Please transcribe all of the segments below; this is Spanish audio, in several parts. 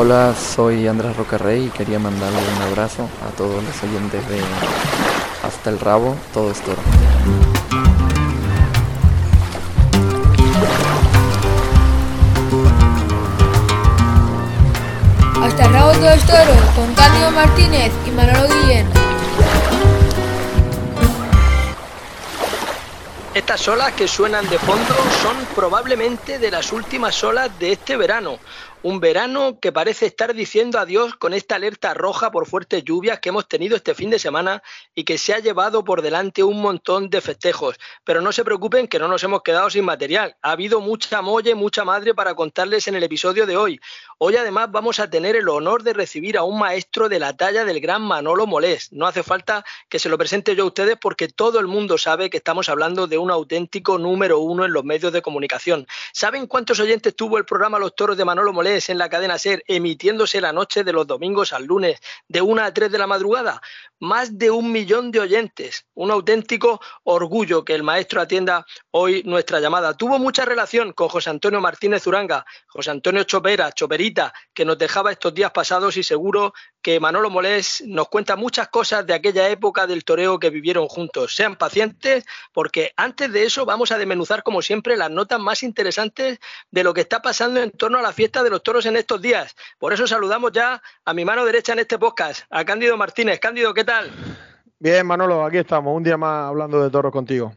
Hola, soy Andrés Rocarrey y quería mandarle un abrazo a todos los oyentes de Hasta el Rabo, todo es toro. Hasta el Rabo, todo es toro, con Cándido Martínez y Manolo Guillén. Estas olas que suenan de fondo son probablemente de las últimas olas de este verano. Un verano que parece estar diciendo adiós con esta alerta roja por fuertes lluvias que hemos tenido este fin de semana y que se ha llevado por delante un montón de festejos. Pero no se preocupen que no nos hemos quedado sin material. Ha habido mucha molle, mucha madre para contarles en el episodio de hoy. Hoy además vamos a tener el honor de recibir a un maestro de la talla del gran Manolo Molés. No hace falta que se lo presente yo a ustedes porque todo el mundo sabe que estamos hablando de un auténtico número uno en los medios de comunicación. ¿Saben cuántos oyentes tuvo el programa Los Toros de Manolo Molés? En la cadena SER, emitiéndose la noche de los domingos al lunes, de 1 a 3 de la madrugada. Más de un millón de oyentes. Un auténtico orgullo que el maestro atienda hoy nuestra llamada. Tuvo mucha relación con José Antonio Martínez Uranga, José Antonio Chopera, Choperita, que nos dejaba estos días pasados y seguro que Manolo Molés nos cuenta muchas cosas de aquella época del toreo que vivieron juntos. Sean pacientes porque antes de eso vamos a desmenuzar como siempre las notas más interesantes de lo que está pasando en torno a la fiesta de los toros en estos días. Por eso saludamos ya a mi mano derecha en este podcast, a Cándido Martínez. Cándido, ¿qué tal? Bien, Manolo, aquí estamos, un día más hablando de toros contigo.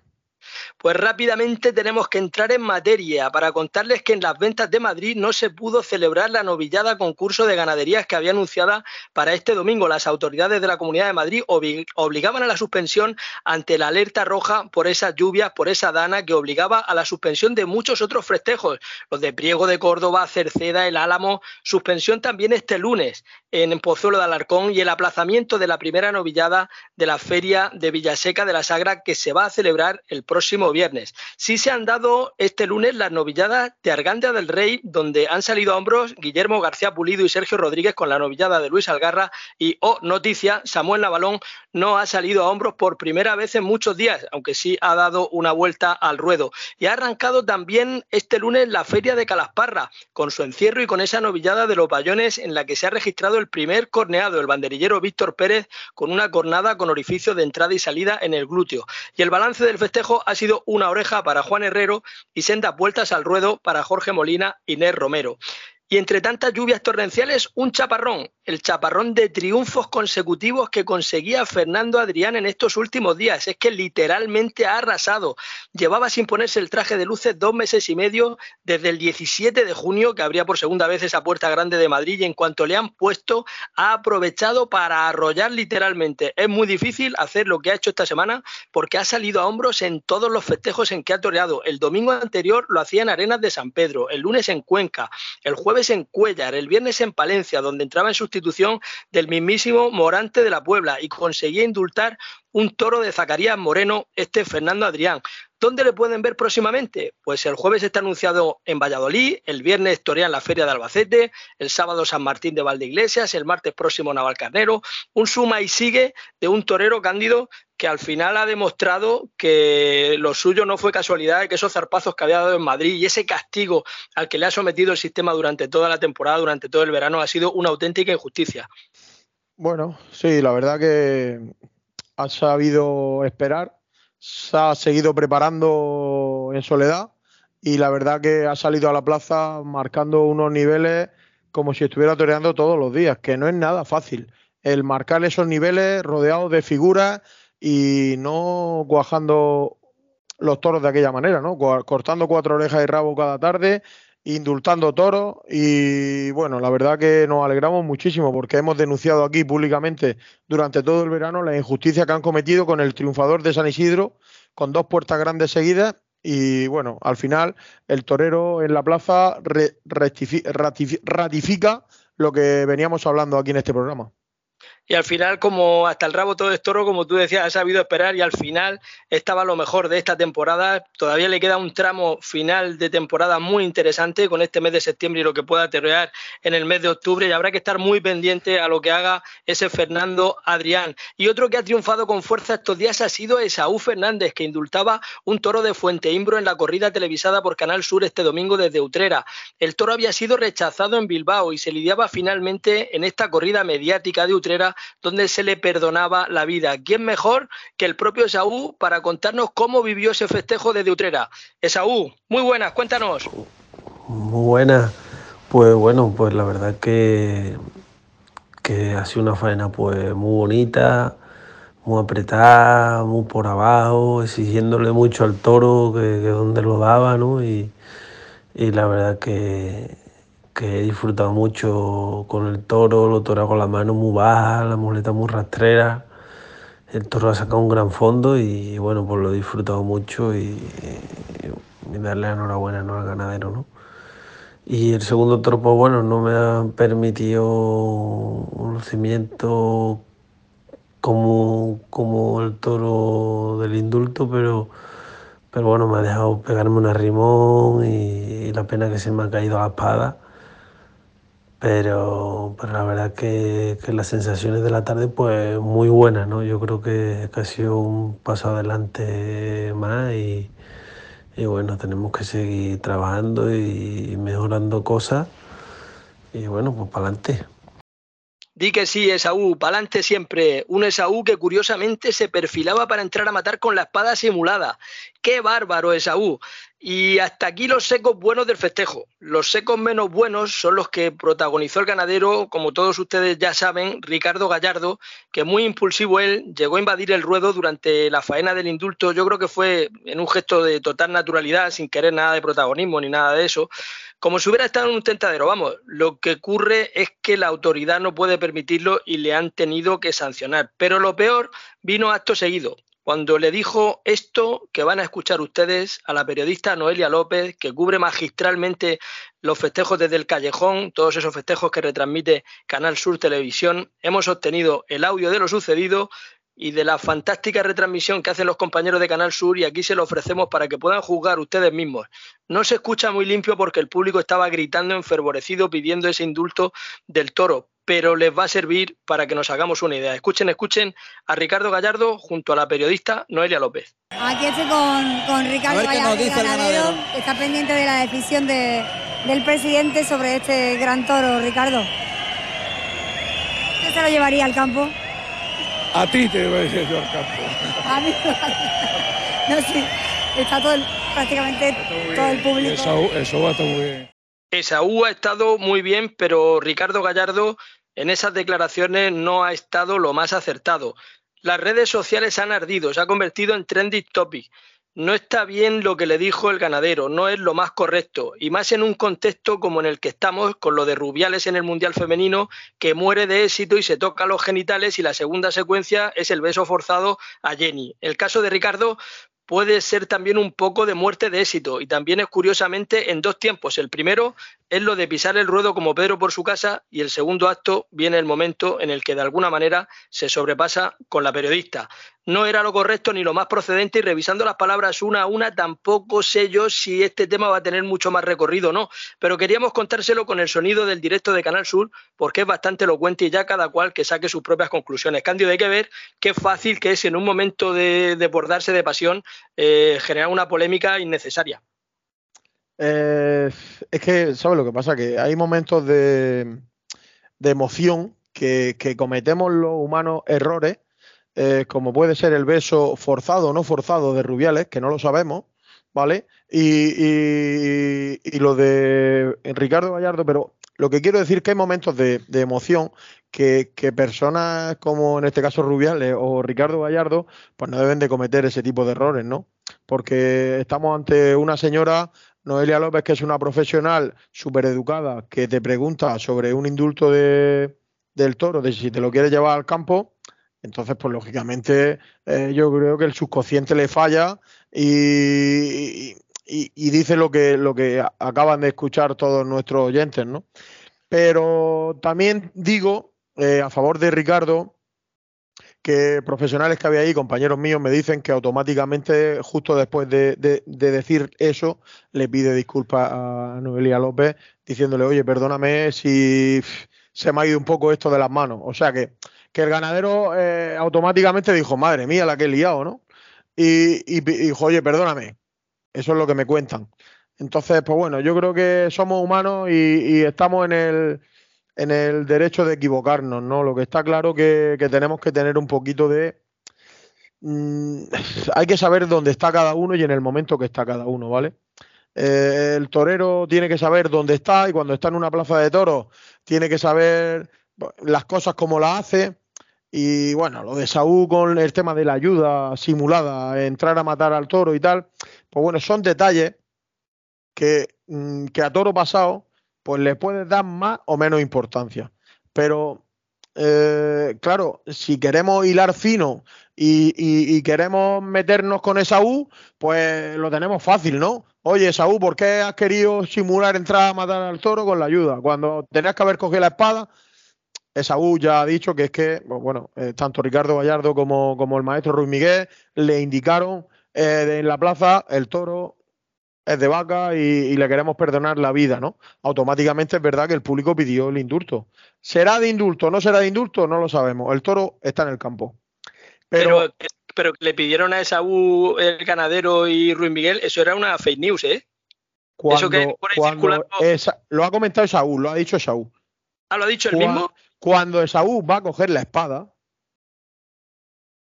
Pues rápidamente tenemos que entrar en materia para contarles que en las ventas de Madrid no se pudo celebrar la novillada concurso de ganaderías que había anunciada para este domingo. Las autoridades de la Comunidad de Madrid obligaban a la suspensión ante la alerta roja por esas lluvias, por esa dana que obligaba a la suspensión de muchos otros festejos, los de Priego de Córdoba, Cerceda, El Álamo, suspensión también este lunes en Pozuelo de Alarcón y el aplazamiento de la primera novillada de la Feria de Villaseca de la Sagra que se va a celebrar el próximo viernes. Sí se han dado este lunes las novilladas de Arganda del Rey, donde han salido a hombros Guillermo García Pulido y Sergio Rodríguez con la novillada de Luis Algarra y, oh, noticia, Samuel Navalón no ha salido a hombros por primera vez en muchos días, aunque sí ha dado una vuelta al ruedo. Y ha arrancado también este lunes la Feria de Calasparra, con su encierro y con esa novillada de los Bayones en la que se ha registrado el primer corneado, el banderillero Víctor Pérez, con una cornada con orificio de entrada y salida en el glúteo. Y el balance del festejo ha sido una oreja para Juan Herrero y senda vueltas al ruedo para Jorge Molina y Inés Romero. Y entre tantas lluvias torrenciales, un chaparrón, el chaparrón de triunfos consecutivos que conseguía Fernando Adrián en estos últimos días. Es que literalmente ha arrasado. Llevaba sin ponerse el traje de luces dos meses y medio desde el 17 de junio, que abría por segunda vez esa puerta grande de Madrid, y en cuanto le han puesto, ha aprovechado para arrollar literalmente. Es muy difícil hacer lo que ha hecho esta semana porque ha salido a hombros en todos los festejos en que ha toreado. El domingo anterior lo hacía en Arenas de San Pedro, el lunes en Cuenca, el jueves en Cuellar, el viernes en Palencia, donde entraba en sustitución del mismísimo Morante de la Puebla y conseguía indultar un toro de Zacarías Moreno, este Fernando Adrián. ¿Dónde le pueden ver próximamente? Pues el jueves está anunciado en Valladolid, el viernes torea en la Feria de Albacete, el sábado San Martín de Valdeiglesias, el martes próximo Navalcarnero, un suma y sigue de un torero cándido que al final ha demostrado que lo suyo no fue casualidad, que esos zarpazos que había dado en Madrid y ese castigo al que le ha sometido el sistema durante toda la temporada, durante todo el verano, ha sido una auténtica injusticia. Bueno, sí, la verdad que ha sabido esperar, se ha seguido preparando en soledad y la verdad que ha salido a la plaza marcando unos niveles como si estuviera toreando todos los días, que no es nada fácil. El marcar esos niveles rodeados de figuras y no cuajando los toros de aquella manera, ¿no? Cortando cuatro orejas y rabo cada tarde indultando toros y bueno, la verdad que nos alegramos muchísimo porque hemos denunciado aquí públicamente durante todo el verano la injusticia que han cometido con el triunfador de San Isidro con dos puertas grandes seguidas y bueno, al final el torero en la plaza ratifica lo que veníamos hablando aquí en este programa. Y al final, como hasta el rabo todo es toro, como tú decías, ha sabido esperar y al final estaba lo mejor de esta temporada. Todavía le queda un tramo final de temporada muy interesante con este mes de septiembre y lo que pueda aterrear en el mes de octubre y habrá que estar muy pendiente a lo que haga ese Fernando Adrián. Y otro que ha triunfado con fuerza estos días ha sido Esaú Fernández, que indultaba un toro de Fuente Imbro en la corrida televisada por Canal Sur este domingo desde Utrera. El toro había sido rechazado en Bilbao y se lidiaba finalmente en esta corrida mediática de Utrera donde se le perdonaba la vida. ¿Quién mejor que el propio Esaú para contarnos cómo vivió ese festejo desde Utrera? Esaú, muy buenas, cuéntanos. Muy buenas. Pues bueno, pues la verdad que, que ha sido una faena pues muy bonita, muy apretada, muy por abajo, exigiéndole mucho al toro que, que donde lo daba, ¿no? Y, y la verdad que, he disfrutado mucho con el toro, lo toro con la mano muy baja, la muleta muy rastrera. El toro ha sacado un gran fondo y bueno, pues lo he disfrutado mucho y, darle enhorabuena ¿no? al ganadero, ¿no? Y el segundo toro, pues bueno, no me ha permitido un lucimiento como, como el toro del indulto, pero, pero bueno, me ha dejado pegarme un arrimón y, y la pena que se me ha caído la espada pero, pero la verdad que, las sensaciones de la tarde pues muy buenas, ¿no? Yo creo que, que ha sido un paso adelante más y, y, bueno, tenemos que seguir trabajando y mejorando cosas y bueno, pues para adelante. Di que sí, Esaú, pa'lante siempre. Un Esaú que curiosamente se perfilaba para entrar a matar con la espada simulada. ¡Qué bárbaro, Esaú! Y hasta aquí los secos buenos del festejo. Los secos menos buenos son los que protagonizó el ganadero, como todos ustedes ya saben, Ricardo Gallardo, que muy impulsivo él, llegó a invadir el ruedo durante la faena del indulto. Yo creo que fue en un gesto de total naturalidad, sin querer nada de protagonismo ni nada de eso como si hubiera estado en un tentadero. Vamos, lo que ocurre es que la autoridad no puede permitirlo y le han tenido que sancionar. Pero lo peor vino acto seguido, cuando le dijo esto que van a escuchar ustedes a la periodista Noelia López, que cubre magistralmente los festejos desde el callejón, todos esos festejos que retransmite Canal Sur Televisión. Hemos obtenido el audio de lo sucedido y de la fantástica retransmisión que hacen los compañeros de Canal Sur y aquí se lo ofrecemos para que puedan juzgar ustedes mismos. No se escucha muy limpio porque el público estaba gritando enfervorecido pidiendo ese indulto del toro, pero les va a servir para que nos hagamos una idea. Escuchen, escuchen a Ricardo Gallardo junto a la periodista Noelia López. Aquí estoy con, con Ricardo Gallardo, ganadero, está pendiente de la decisión de, del presidente sobre este gran toro, Ricardo. ¿Qué se lo llevaría al campo? A ti te voy a decir yo al campo. A mí no, sí, está todo el, prácticamente todo el público. Eso, eso va a estar muy bien. Esaú ha estado muy bien, pero Ricardo Gallardo en esas declaraciones no ha estado lo más acertado. Las redes sociales han ardido, se ha convertido en trending topic no está bien lo que le dijo el ganadero, no es lo más correcto, y más en un contexto como en el que estamos con lo de Rubiales en el Mundial Femenino, que muere de éxito y se toca los genitales y la segunda secuencia es el beso forzado a Jenny. El caso de Ricardo puede ser también un poco de muerte de éxito y también es curiosamente en dos tiempos. El primero es lo de pisar el ruedo como Pedro por su casa y el segundo acto viene el momento en el que de alguna manera se sobrepasa con la periodista. No era lo correcto ni lo más procedente y revisando las palabras una a una tampoco sé yo si este tema va a tener mucho más recorrido o no, pero queríamos contárselo con el sonido del directo de Canal Sur porque es bastante elocuente y ya cada cual que saque sus propias conclusiones. Cándido, hay que ver qué fácil que es en un momento de desbordarse de pasión eh, generar una polémica innecesaria. Eh, es que, ¿sabes lo que pasa? Que hay momentos de, de emoción que, que, cometemos los humanos errores, eh, como puede ser el beso forzado o no forzado de Rubiales, que no lo sabemos, ¿vale? Y, y, lo de Ricardo Gallardo, pero lo que quiero decir es que hay momentos de, de emoción que, que, personas como en este caso Rubiales o Ricardo Gallardo, pues no deben de cometer ese tipo de errores, ¿no? Porque estamos ante una señora Noelia López, que es una profesional súper educada, que te pregunta sobre un indulto de, del toro, de si te lo quieres llevar al campo, entonces, pues lógicamente, eh, yo creo que el subconsciente le falla y, y, y, dice lo que, lo que acaban de escuchar todos nuestros oyentes, ¿no? Pero también digo eh, a favor de Ricardo, que profesionales que había ahí, compañeros míos, me dicen que automáticamente, justo después de, decir eso, le pide disculpas a Noelia López, diciéndole, oye, perdóname si se me ha ido un poco esto de las manos. O sea que, que el ganadero eh, automáticamente dijo, madre mía, la que he liado, ¿no? Y, y, dijo, oye, perdóname. Eso es lo que me cuentan. Entonces, pues bueno, yo creo que somos humanos y estamos en el en el derecho de equivocarnos, ¿no? Lo que está claro que, que tenemos que tener un poquito de... Mm, hay que saber dónde está cada uno y en el momento que está cada uno, ¿vale? Eh, el torero tiene que saber dónde está y cuando está en una plaza de toros tiene que saber las cosas como las hace. Y bueno, lo de Saúl con el tema de la ayuda simulada, entrar a matar al toro y tal, pues bueno, son detalles que, mm, que a toro pasado pues le puedes dar más o menos importancia. Pero, eh, claro, si queremos hilar fino y, queremos meternos con Esaú, pues lo tenemos fácil, ¿no? Oye, Esaú, ¿por qué has querido simular entrar a matar al toro con la ayuda? Cuando tenías que haber cogido la espada, Esaú ya ha dicho que es que, pues bueno, eh, tanto Ricardo Gallardo como, como, el maestro Ruiz Miguel le indicaron eh, en la plaza el toro es de vaca y, le queremos perdonar la vida, ¿no? Automáticamente es verdad que el público pidió el indulto. ¿Será de indulto o no será de indulto? No lo sabemos. El toro está en el campo. Pero, pero, que le pidieron a Esaú el ganadero y Ruiz Miguel, eso era una fake news, ¿eh? eso que lo ha comentado Esaú, lo ha dicho Esaú. Ah, lo ha dicho el mismo. Cuando Esaú va a coger la espada,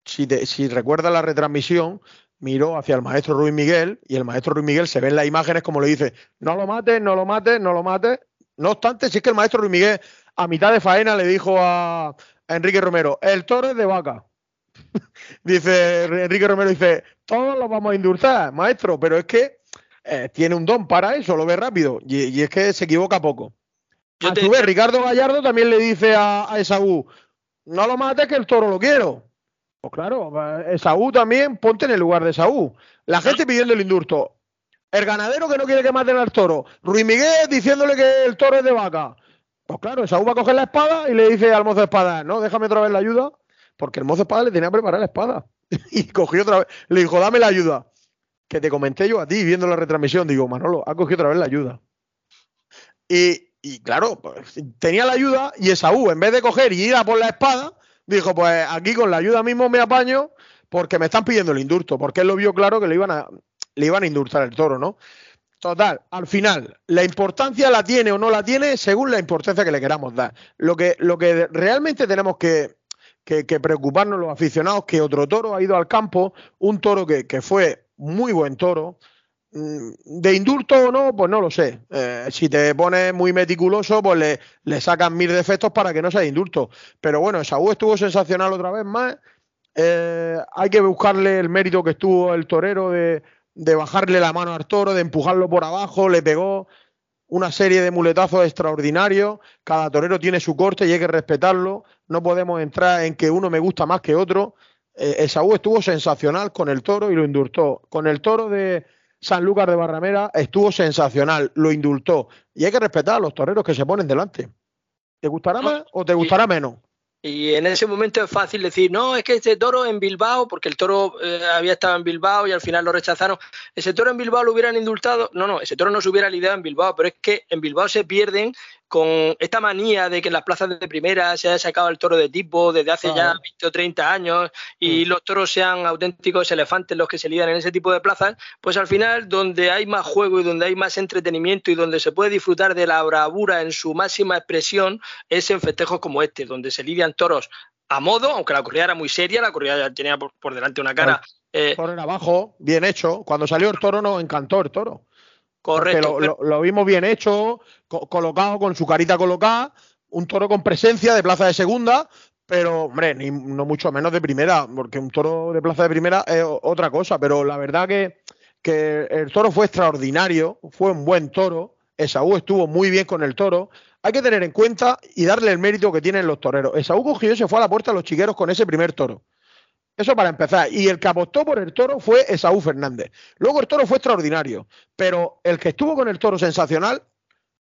si, si recuerda la retransmisión, miró hacia el maestro Ruiz Miguel y el maestro Ruiz Miguel se ve en las imágenes como le dice, no lo mates, no lo mates, no lo mates. No obstante, si es que el maestro Ruiz Miguel a mitad de faena le dijo a, Enrique Romero, el toro es de vaca. dice Enrique Romero, dice, todos lo vamos a indultar, maestro, pero es que eh, tiene un don para eso, lo ve rápido y, es que se equivoca poco. a su vez, Ricardo Gallardo también le dice a, a Esaú, no lo mates que el toro lo quiero. Pues claro, Saúl también, ponte en el lugar de Saúl. La gente pidiendo el indulto. El ganadero que no quiere que maten al toro. Ruiz Miguel diciéndole que el toro es de vaca. Pues claro, Saúl va a coger la espada y le dice al mozo de espada, no, déjame otra vez la ayuda, porque el mozo de espada le tenía que preparar la espada. y cogió otra vez, le dijo, dame la ayuda. Que te comenté yo a ti viendo la retransmisión, digo, Manolo, ha cogido otra vez la ayuda. Y, y claro, pues, tenía la ayuda y Esaú, en vez de coger y ir a por la espada, dijo, pues aquí con la ayuda mismo me apaño porque me están pidiendo el indulto, porque él lo vio claro que le iban a, le iban a indultar el toro, ¿no? Total, al final, la importancia la tiene o no la tiene según la importancia que le queramos dar. Lo que, lo que realmente tenemos que, que, preocuparnos los aficionados, que otro toro ha ido al campo, un toro que, que fue muy buen toro, de indulto o no, pues no lo sé. Eh, si te pones muy meticuloso, pues le, le sacan mil defectos para que no sea indulto. Pero bueno, Saúl estuvo sensacional otra vez más. Eh, hay que buscarle el mérito que estuvo el torero de, de, bajarle la mano al toro, de empujarlo por abajo, le pegó una serie de muletazos extraordinarios. Cada torero tiene su corte y hay que respetarlo. No podemos entrar en que uno me gusta más que otro. Eh, estuvo sensacional con el toro y lo indultó. Con el toro de, Sanlúcar de Barramera estuvo sensacional, lo indultó. Y hay que respetar a los toreros que se ponen delante. ¿Te gustará más o te gustará menos? Y en ese momento es fácil decir, no, es que ese toro en Bilbao, porque el toro eh, había estado en Bilbao y al final lo rechazaron, ese toro en Bilbao lo hubieran indultado. No, no, ese toro no se hubiera lidiado en Bilbao, pero es que en Bilbao se pierden con esta manía de que en las plazas de primera se haya sacado el toro de tipo desde hace ya 20 o 30 años y mm. los toros sean auténticos elefantes los que se lidan en ese tipo de plazas, pues al final donde hay más juego y donde hay más entretenimiento y donde se puede disfrutar de la bravura en su máxima expresión es en festejos como este, donde se lidian toros a modo, aunque la corrida era muy seria, la corrida ya tenía por, delante una cara. Eh, por abajo, bien hecho. Cuando salió el toro nos encantó el toro. Correcto. Lo, vimos bien hecho, colocado, con su carita colocada, un toro con presencia de plaza de segunda, pero, hombre, ni, no mucho menos de primera, porque un toro de plaza de primera es otra cosa, pero la verdad que, que el toro fue extraordinario, fue un buen toro, Esaú estuvo muy bien con el toro, hay que tener en cuenta y darle el mérito que tienen los toreros. Esaú cogió y se fue a la puerta a los chiqueros con ese primer toro. Eso para empezar. Y el que apostó por el toro fue Esaú Fernández. Luego el toro fue extraordinario, pero el que estuvo con el toro sensacional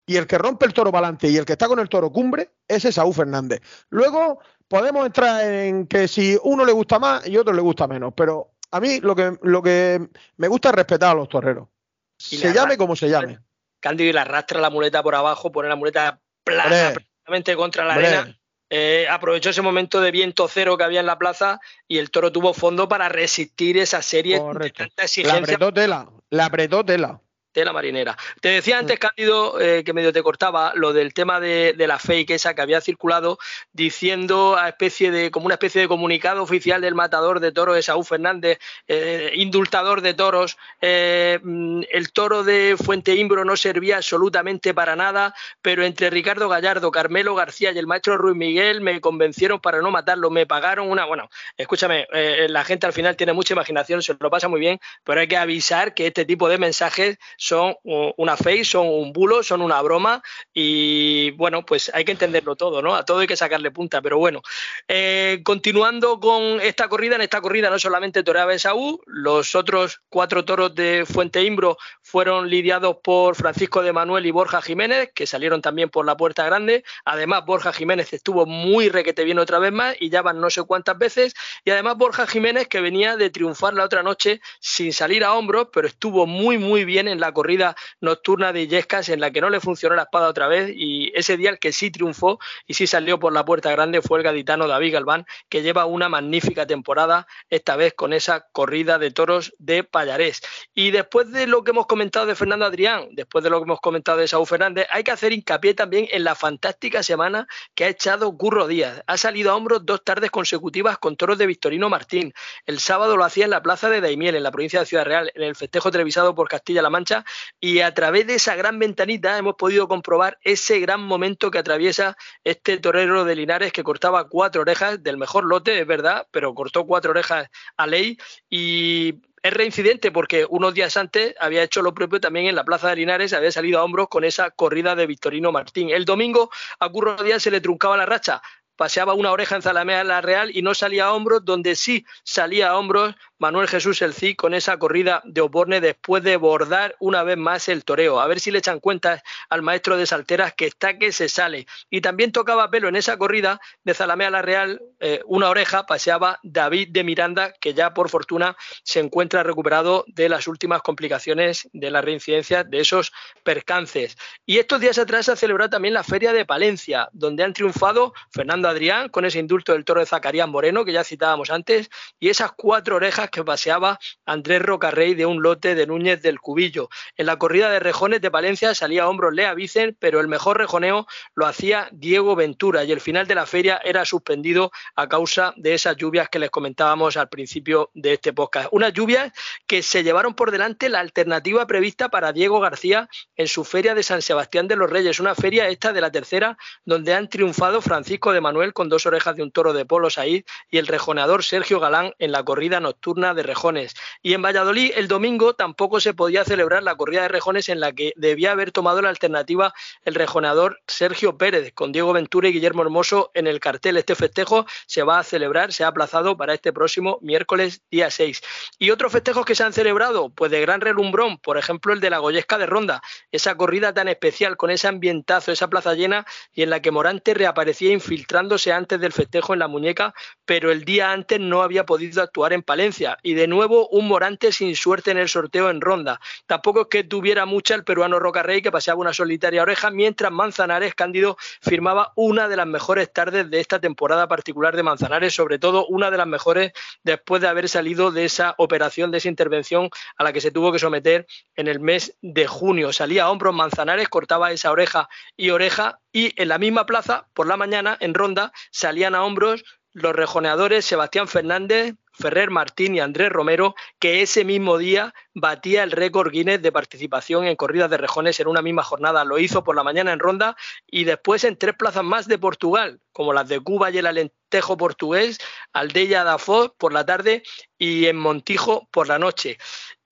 Y el que rompe el toro para adelante y el que está con el toro cumbre, es Saúl Fernández. Luego podemos entrar en que si uno le gusta más y otro le gusta menos, pero a mí lo que, lo que me gusta es respetar a los toreros. Se llame como se llame. Cándido y le arrastra la muleta por abajo, pone la muleta plana prácticamente contra la arena. Eh, aprovechó ese momento de viento cero que había en la plaza y el toro tuvo fondo para resistir esa serie de tanta exigencia. La apretó tela, la apretó tela la marinera. Te decía antes, mm. Cándido, eh, que medio te cortaba, lo del tema de, la fake esa que había circulado, diciendo a especie de, como una especie de comunicado oficial del matador de toros de Saúl Fernández, eh, indultador de toros, eh, mm, el toro de Fuente Imbro no servía absolutamente para nada, pero entre Ricardo Gallardo, Carmelo García y el maestro Ruiz Miguel me convencieron para no matarlo, me pagaron una, bueno, escúchame, la gente al final tiene mucha imaginación, se lo pasa muy bien, pero hay que avisar que este tipo de mensajes son una face, son un bulo, son una broma y bueno, pues hay que entenderlo todo, ¿no? A todo hay que sacarle punta, pero bueno. Eh, continuando con esta corrida, en esta corrida no solamente toreaba Esaú, los otros cuatro toros de Fuente Imbro fueron lidiados por Francisco de Manuel y Borja Jiménez, que salieron también por la puerta grande. Además, Borja Jiménez estuvo muy requete bien otra vez más y ya van no sé cuántas veces. Y además, Borja Jiménez, que venía de triunfar la otra noche sin salir a hombros, pero estuvo muy, muy bien en la corrida nocturna de Illescas en la que no le funcionó la espada otra vez y ese día el que sí triunfó y sí salió por la puerta grande fue el gaditano David Galván, que lleva una magnífica temporada, esta vez con esa corrida de toros de Payarés. Y después de lo que hemos comentado de Fernando Adrián, después de lo que hemos comentado de Saúl Fernández, hay que hacer hincapié también en la fantástica semana que ha echado Curro Díaz. Ha salido a hombros dos tardes consecutivas con toros de Victorino Martín. El sábado lo hacía en la plaza de Daimiel, en la provincia de Ciudad Real, en el festejo televisado por Castilla-La Mancha, y a través de esa gran ventanita hemos podido comprobar ese gran momento que atraviesa este torero de Linares que cortaba cuatro orejas del mejor lote, es verdad, pero cortó cuatro orejas a ley y es reincidente porque unos días antes había hecho lo propio también en la Plaza de Linares, había salido a hombros con esa corrida de Victorino Martín. El domingo a Curro Díaz se le truncaba la racha, paseaba una oreja en Zalamea la Real y no salía a hombros, donde sí salía a hombros Manuel Jesús El Cid con esa corrida de Oporne después de bordar una vez más el toreo. A ver si le echan cuenta al maestro de Salteras que está que se sale. Y también tocaba pelo en esa corrida de Zalamea la Real, eh, una oreja paseaba David de Miranda, que ya por fortuna se encuentra recuperado de las últimas complicaciones de la reincidencia de esos percances. Y estos días atrás se ha celebrado también la Feria de Palencia, donde han triunfado Fernando Adrián con ese indulto del toro de Zacarías Moreno, que ya citábamos antes, y esas cuatro orejas que paseaba Andrés Rocarrey de un lote de Núñez del Cubillo. En la corrida de rejones de Palencia salía a hombros Lea Vicen, pero el mejor rejoneo lo hacía Diego Ventura y el final de la feria era suspendido a causa de esas lluvias que les comentábamos al principio de este podcast. Unas lluvias que se llevaron por delante la alternativa prevista para Diego García en su feria de San Sebastián de los Reyes, una feria esta de la tercera donde han triunfado Francisco de Manuel con dos orejas de un toro de Polo Said y el rejoneador Sergio Galán en la corrida nocturna de rejones. Y en Valladolid el domingo tampoco se podía celebrar la corrida de rejones en la que debía haber tomado la alternativa el rejoneador Sergio Pérez, con Diego Ventura y Guillermo Hermoso en el cartel. Este festejo se va a celebrar, se ha aplazado para este próximo miércoles día 6. Y otros festejos que se han celebrado, pues de gran relumbrón, por ejemplo el de la Goyesca de Ronda, esa corrida tan especial con ese ambientazo, esa plaza llena y en la que Morante reaparecía infiltrándose antes del festejo en la muñeca, pero el día antes no había podido actuar en Palencia y de nuevo un Morante sin suerte en el sorteo en ronda. Tampoco es que tuviera mucha el peruano Rocarrey que paseaba una solitaria oreja, mientras Manzanares Cándido firmaba una de las mejores tardes de esta temporada particular de Manzanares, sobre todo una de las mejores después de haber salido de esa operación, de esa intervención a la que se tuvo que someter en el mes de junio. Salía a hombros Manzanares, cortaba esa oreja y oreja y en la misma plaza, por la mañana, en ronda, salían a hombros los rejoneadores Sebastián Fernández, Ferrer Martín y Andrés Romero, que ese mismo día batía el récord Guinness de participación en corridas de rejones en una misma jornada. Lo hizo por la mañana en Ronda y después en tres plazas más de Portugal, como las de Cuba y el Alentejo portugués, Aldeia da Foz por la tarde y en Montijo por la noche.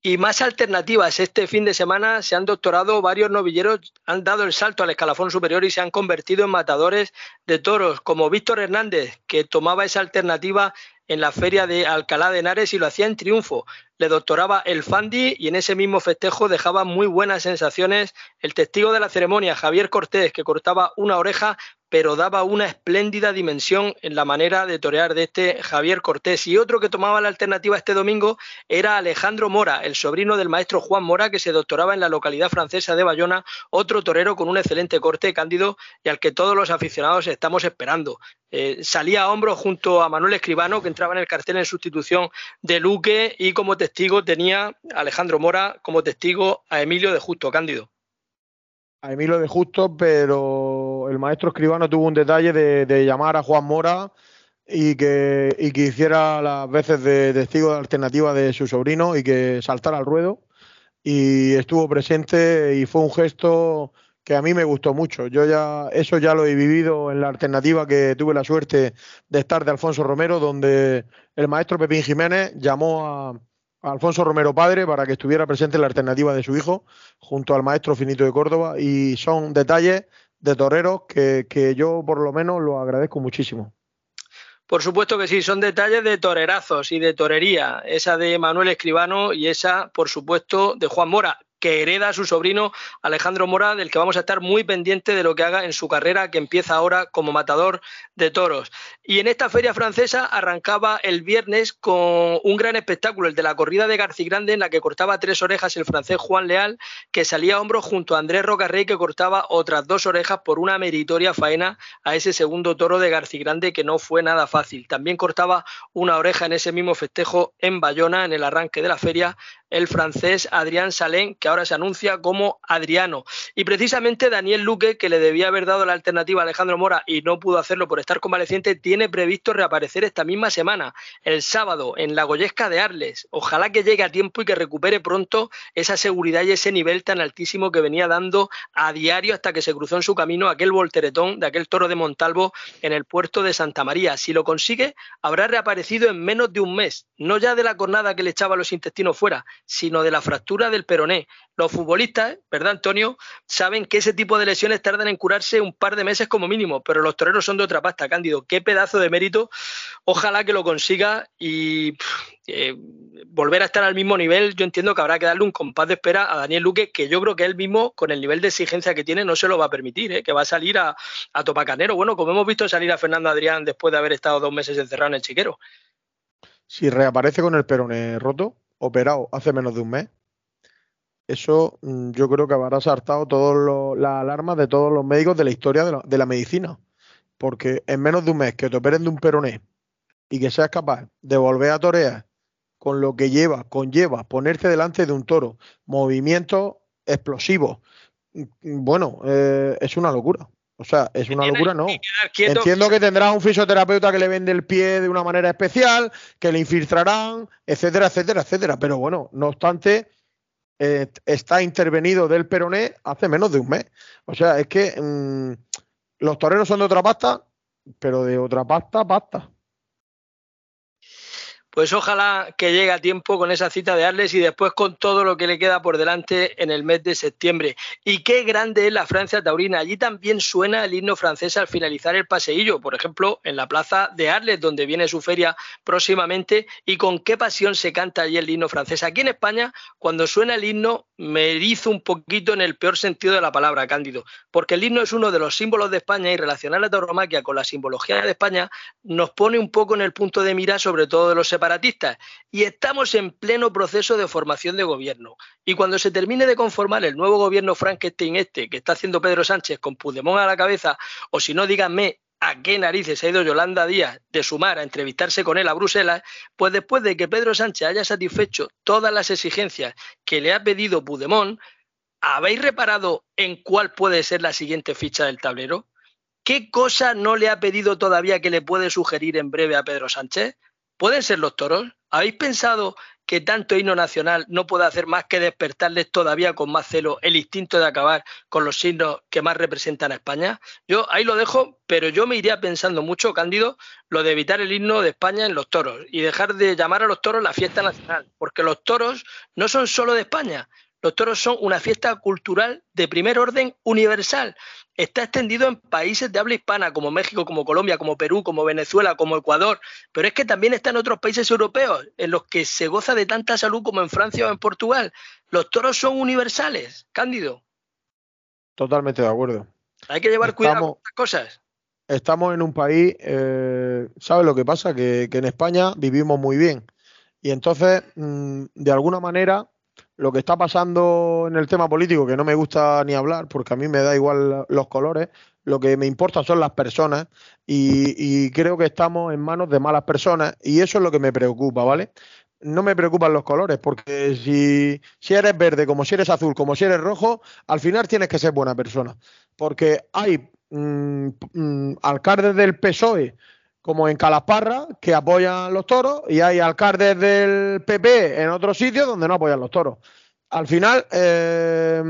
Y más alternativas. Este fin de semana se han doctorado varios novilleros, han dado el salto al escalafón superior y se han convertido en matadores de toros, como Víctor Hernández, que tomaba esa alternativa en la feria de Alcalá de Henares y lo hacía en triunfo. le doctoraba el Fandi y en ese mismo festejo dejaba muy buenas sensaciones el testigo de la ceremonia, Javier Cortés, que cortaba una oreja pero daba una espléndida dimensión en la manera de torear de este Javier Cortés. Y otro que tomaba la alternativa este domingo era Alejandro Mora, el sobrino del maestro Juan Mora, que se doctoraba en la localidad francesa de Bayona, otro torero con un excelente corte cándido y al que todos los aficionados estamos esperando. Eh, salía a hombros junto a Manuel Escribano, que entraba en el cartel en sustitución de Luque, y como testigo tenía Alejandro Mora, como testigo a Emilio de Justo Cándido a Emilio de Justo, pero el maestro escribano tuvo un detalle de, llamar a Juan Mora y que, y que hiciera las veces de testigo de alternativa de su sobrino y que saltara al ruedo. Y estuvo presente y fue un gesto que a mí me gustó mucho. Yo ya eso ya lo he vivido en la alternativa que tuve la suerte de estar de Alfonso Romero, donde el maestro Pepín Jiménez llamó a, Alfonso Romero padre para que estuviera presente en la alternativa de su hijo junto al maestro Finito de Córdoba y son detalles de toreros que, que yo por lo menos lo agradezco muchísimo. Por supuesto que sí, son detalles de torerazos y de torería, esa de Manuel Escribano y esa, por supuesto, de Juan Mora que hereda a su sobrino Alejandro Mora, del que vamos a estar muy pendiente de lo que haga en su carrera, que empieza ahora como matador de toros. Y en esta feria francesa arrancaba el viernes con un gran espectáculo, el de la corrida de Grande, en la que cortaba tres orejas el francés Juan Leal, que salía a hombros junto a Andrés Rocarrey, que cortaba otras dos orejas por una meritoria faena a ese segundo toro de Grande, que no fue nada fácil. También cortaba una oreja en ese mismo festejo en Bayona, en el arranque de la feria, el francés Adrián Salén, que ahora se anuncia como Adriano. Y precisamente Daniel Luque, que le debía haber dado la alternativa a Alejandro Mora y no pudo hacerlo por estar convaleciente, tiene previsto reaparecer esta misma semana, el sábado, en la Goyesca de Arles. Ojalá que llegue a tiempo y que recupere pronto esa seguridad y ese nivel tan altísimo que venía dando a diario hasta que se cruzó en su camino aquel volteretón de aquel toro de Montalvo en el puerto de Santa María. Si lo consigue, habrá reaparecido en menos de un mes, no ya de la cornada que le echaba los intestinos fuera, sino de la fractura del peroné. Los futbolistas, ¿verdad, Antonio? Saben que ese tipo de lesiones tardan en curarse un par de meses como mínimo, pero los toreros son de otra pasta, Cándido. Qué pedazo de mérito. Ojalá que lo consiga y eh, volver a estar al mismo nivel. Yo entiendo que habrá que darle un compás de espera a Daniel Luque, que yo creo que él mismo, con el nivel de exigencia que tiene, no se lo va a permitir, ¿eh? que va a salir a, a topacanero. Bueno, como hemos visto salir a Fernando Adrián después de haber estado dos meses encerrado en el chiquero. Si reaparece con el peroné roto, operado hace menos de un mes, eso mm, yo creo que habrá saltado todas las alarmas de todos los médicos de la historia de la, medicina. Porque en menos de un mes que te operen de un peroné y que seas capaz de volver a torear con lo que lleva, conlleva ponerte delante de un toro, movimientos explosivos, mm, bueno, eh, es una locura. O sea, es una locura, no. Entiendo que tendrá un fisioterapeuta que le vende el pie de una manera especial, que le infiltrarán, etcétera, etcétera, etcétera. Pero bueno, no obstante, eh, está intervenido del peroné hace menos de un mes. O sea, es que mm, los toreros son de otra pasta, pero de otra pasta, pasta. Pues ojalá que llegue a tiempo con esa cita de Arles y después con todo lo que le queda por delante en el mes de septiembre. Y qué grande es la Francia Taurina. Allí también suena el himno francés al finalizar el paseillo, por ejemplo, en la plaza de Arles, donde viene su feria próximamente, y con qué pasión se canta allí el himno francés. Aquí en España, cuando suena el himno, me erizo un poquito en el peor sentido de la palabra, Cándido, porque el himno es uno de los símbolos de España y relacionar la tauromaquia con la simbología de España nos pone un poco en el punto de mira, sobre todo de los separados y estamos en pleno proceso de formación de gobierno. Y cuando se termine de conformar el nuevo gobierno Frankenstein este que está haciendo Pedro Sánchez con Puigdemont a la cabeza, o si no, díganme a qué narices ha ido Yolanda Díaz de sumar a entrevistarse con él a Bruselas, pues después de que Pedro Sánchez haya satisfecho todas las exigencias que le ha pedido Puigdemont, ¿habéis reparado en cuál puede ser la siguiente ficha del tablero? ¿Qué cosa no le ha pedido todavía que le puede sugerir en breve a Pedro Sánchez? ¿Pueden ser los toros? ¿Habéis pensado que tanto himno nacional no puede hacer más que despertarles todavía con más celo el instinto de acabar con los signos que más representan a España? Yo ahí lo dejo, pero yo me iría pensando mucho, Cándido, lo de evitar el himno de España en los toros y dejar de llamar a los toros la fiesta nacional, porque los toros no son solo de España, Los toros son una fiesta cultural de primer orden universal. Está extendido en países de habla hispana como México, como Colombia, como Perú, como Venezuela, como Ecuador, pero es que también está en otros países europeos en los que se goza de tanta salud como en Francia o en Portugal. Los toros son universales, Cándido. Totalmente de acuerdo. Hay que llevar cuidado con estas cosas. Estamos en un país, eh, ¿sabes lo que pasa? Que, en España vivimos muy bien. Y entonces, mm, de alguna manera, lo que está pasando en el tema político, que no me gusta ni hablar, porque a mí me da igual los colores, lo que me importa son las personas y, creo que estamos en manos de malas personas y eso es lo que me preocupa, ¿vale? No me preocupan los colores, porque si, si eres verde, como si eres azul, como si eres rojo, al final tienes que ser buena persona. Porque hay mm, mm, alcaldes del PSOE como en Calasparra, que apoyan los toros, y hay alcaldes del PP en otros sitios donde no apoyan los toros. Al final, eh,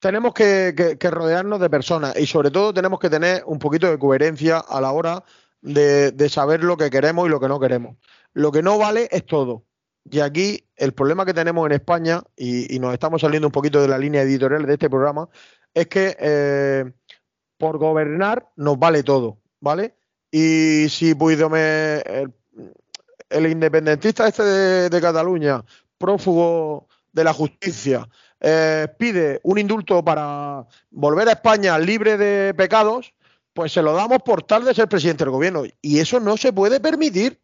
tenemos que, rodearnos de personas y sobre todo tenemos que tener un poquito de coherencia a la hora de, saber lo que queremos y lo que no queremos. Lo que no vale es todo. Y aquí el problema que tenemos en España, y, nos estamos saliendo un poquito de la línea editorial de este programa, es que eh, por gobernar nos vale todo. ¿Vale? Y si Puigdemont, el, el independentista este de, Cataluña, prófugo de la justicia, eh, pide un indulto para volver a España libre de pecados, pues se lo damos por tal de ser presidente del gobierno. Y eso no se puede permitir.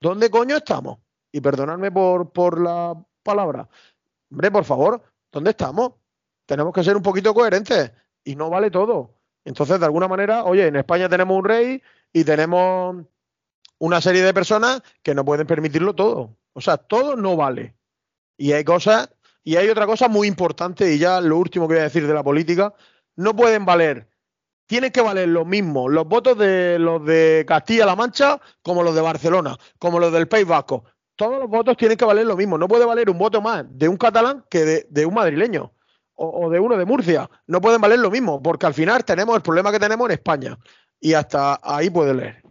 ¿Dónde coño estamos? Y perdonadme por, por la palabra. Hombre, por favor, ¿dónde estamos? Tenemos que ser un poquito coherentes y no vale todo. Entonces, de alguna manera, oye, en España tenemos un rey y tenemos una serie de personas que no pueden permitirlo todo. O sea, todo no vale. Y hay cosas, y hay otra cosa muy importante, y ya lo último que voy a decir de la política, no pueden valer, tienen que valer lo mismo los votos de los de Castilla-La Mancha como los de Barcelona, como los del País Vasco. Todos los votos tienen que valer lo mismo. No puede valer un voto más de un catalán que de un madrileño o, de uno de Murcia. No pueden valer lo mismo, porque al final tenemos el problema que tenemos en España. Y hasta ahí puede leer.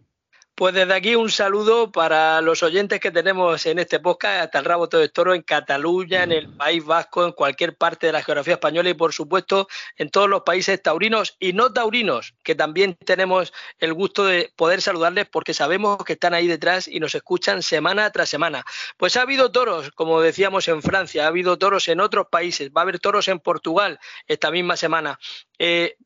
Pues desde aquí un saludo para los oyentes que tenemos en este podcast, hasta el rabo todo toro en Cataluña, en el País Vasco, en cualquier parte de la geografía española y por supuesto en todos los países taurinos y no taurinos, que también tenemos el gusto de poder saludarles porque sabemos que están ahí detrás y nos escuchan semana tras semana. Pues ha habido toros, como decíamos en Francia, ha habido toros en otros países, va a haber toros en Portugal esta misma semana. Eh,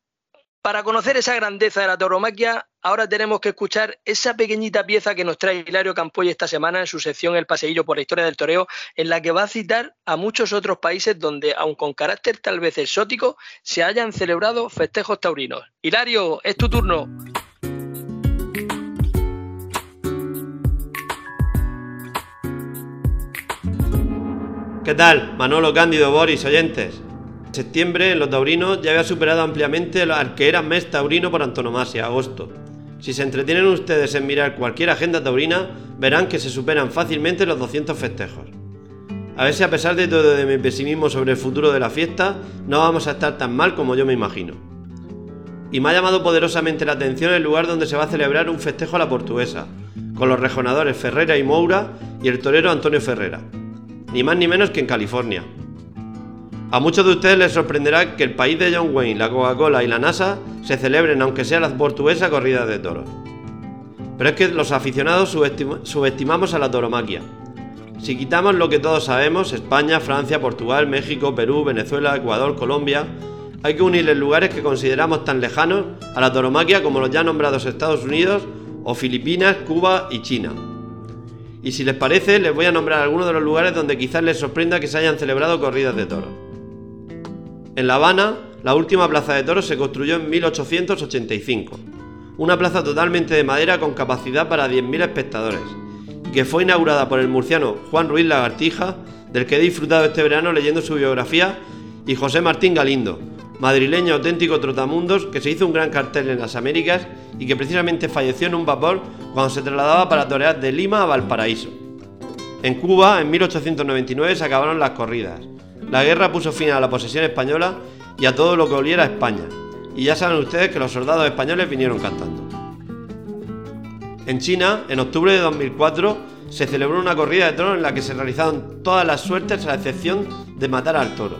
para conocer esa grandeza de la tauromaquia, ahora tenemos que escuchar esa pequeñita pieza que nos trae Hilario Campoy esta semana en su sección El Paseillo por la Historia del Toreo, en la que va a citar a muchos otros países donde, aun con carácter tal vez exótico, se hayan celebrado festejos taurinos. Hilario, es tu turno. ¿Qué tal? Manolo Cándido, Boris, oyentes septiembre, en los taurinos ya había superado ampliamente al que era mes taurino por antonomasia, agosto. Si se entretienen ustedes en mirar cualquier agenda taurina, verán que se superan fácilmente los 200 festejos. A ver si a pesar de todo de mi pesimismo sobre el futuro de la fiesta, no vamos a estar tan mal como yo me imagino. Y me ha llamado poderosamente la atención el lugar donde se va a celebrar un festejo a la portuguesa, con los rejonadores Ferrera y Moura y el torero Antonio Ferrera. Ni más ni menos que en California. A muchos de ustedes les sorprenderá que el país de John Wayne, la Coca-Cola y la NASA se celebren, aunque sea la portuguesa, corridas de toros. Pero es que los aficionados subestimamos a la toromaquia. Si quitamos lo que todos sabemos, España, Francia, Portugal, México, Perú, Venezuela, Ecuador, Colombia, hay que unirles lugares que consideramos tan lejanos a la toromaquia como los ya nombrados Estados Unidos o Filipinas, Cuba y China. Y si les parece, les voy a nombrar algunos de los lugares donde quizás les sorprenda que se hayan celebrado corridas de toros. En La Habana, la última plaza de toros se construyó en 1885, una plaza totalmente de madera con capacidad para 10.000 espectadores, que fue inaugurada por el murciano Juan Ruiz Lagartija, del que he disfrutado este verano leyendo su biografía, y José Martín Galindo, madrileño auténtico trotamundos que se hizo un gran cartel en las Américas y que precisamente falleció en un vapor cuando se trasladaba para torear de Lima a Valparaíso. En Cuba, en 1899, se acabaron las corridas, la guerra puso fin a la posesión española y a todo lo que oliera a España, y ya saben ustedes que los soldados españoles vinieron cantando. En China, en octubre de 2004, se celebró una corrida de toros en la que se realizaron todas las suertes a la excepción de matar al toro.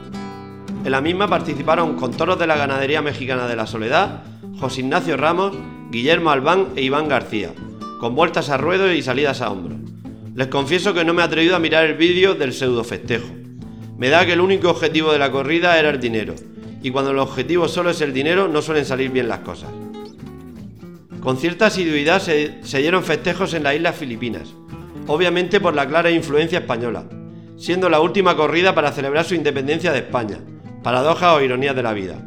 En la misma participaron con toros de la ganadería mexicana de la Soledad, José Ignacio Ramos, Guillermo Albán e Iván García, con vueltas a ruedo y salidas a hombros. Les confieso que no me he atrevido a mirar el vídeo del pseudo festejo. Me da que el único objetivo de la corrida era el dinero, y cuando el objetivo solo es el dinero no suelen salir bien las cosas. Con cierta asiduidad se, dieron festejos en las islas Filipinas, obviamente por la clara influencia española, siendo la última corrida para celebrar su independencia de España, paradoja o ironía de la vida.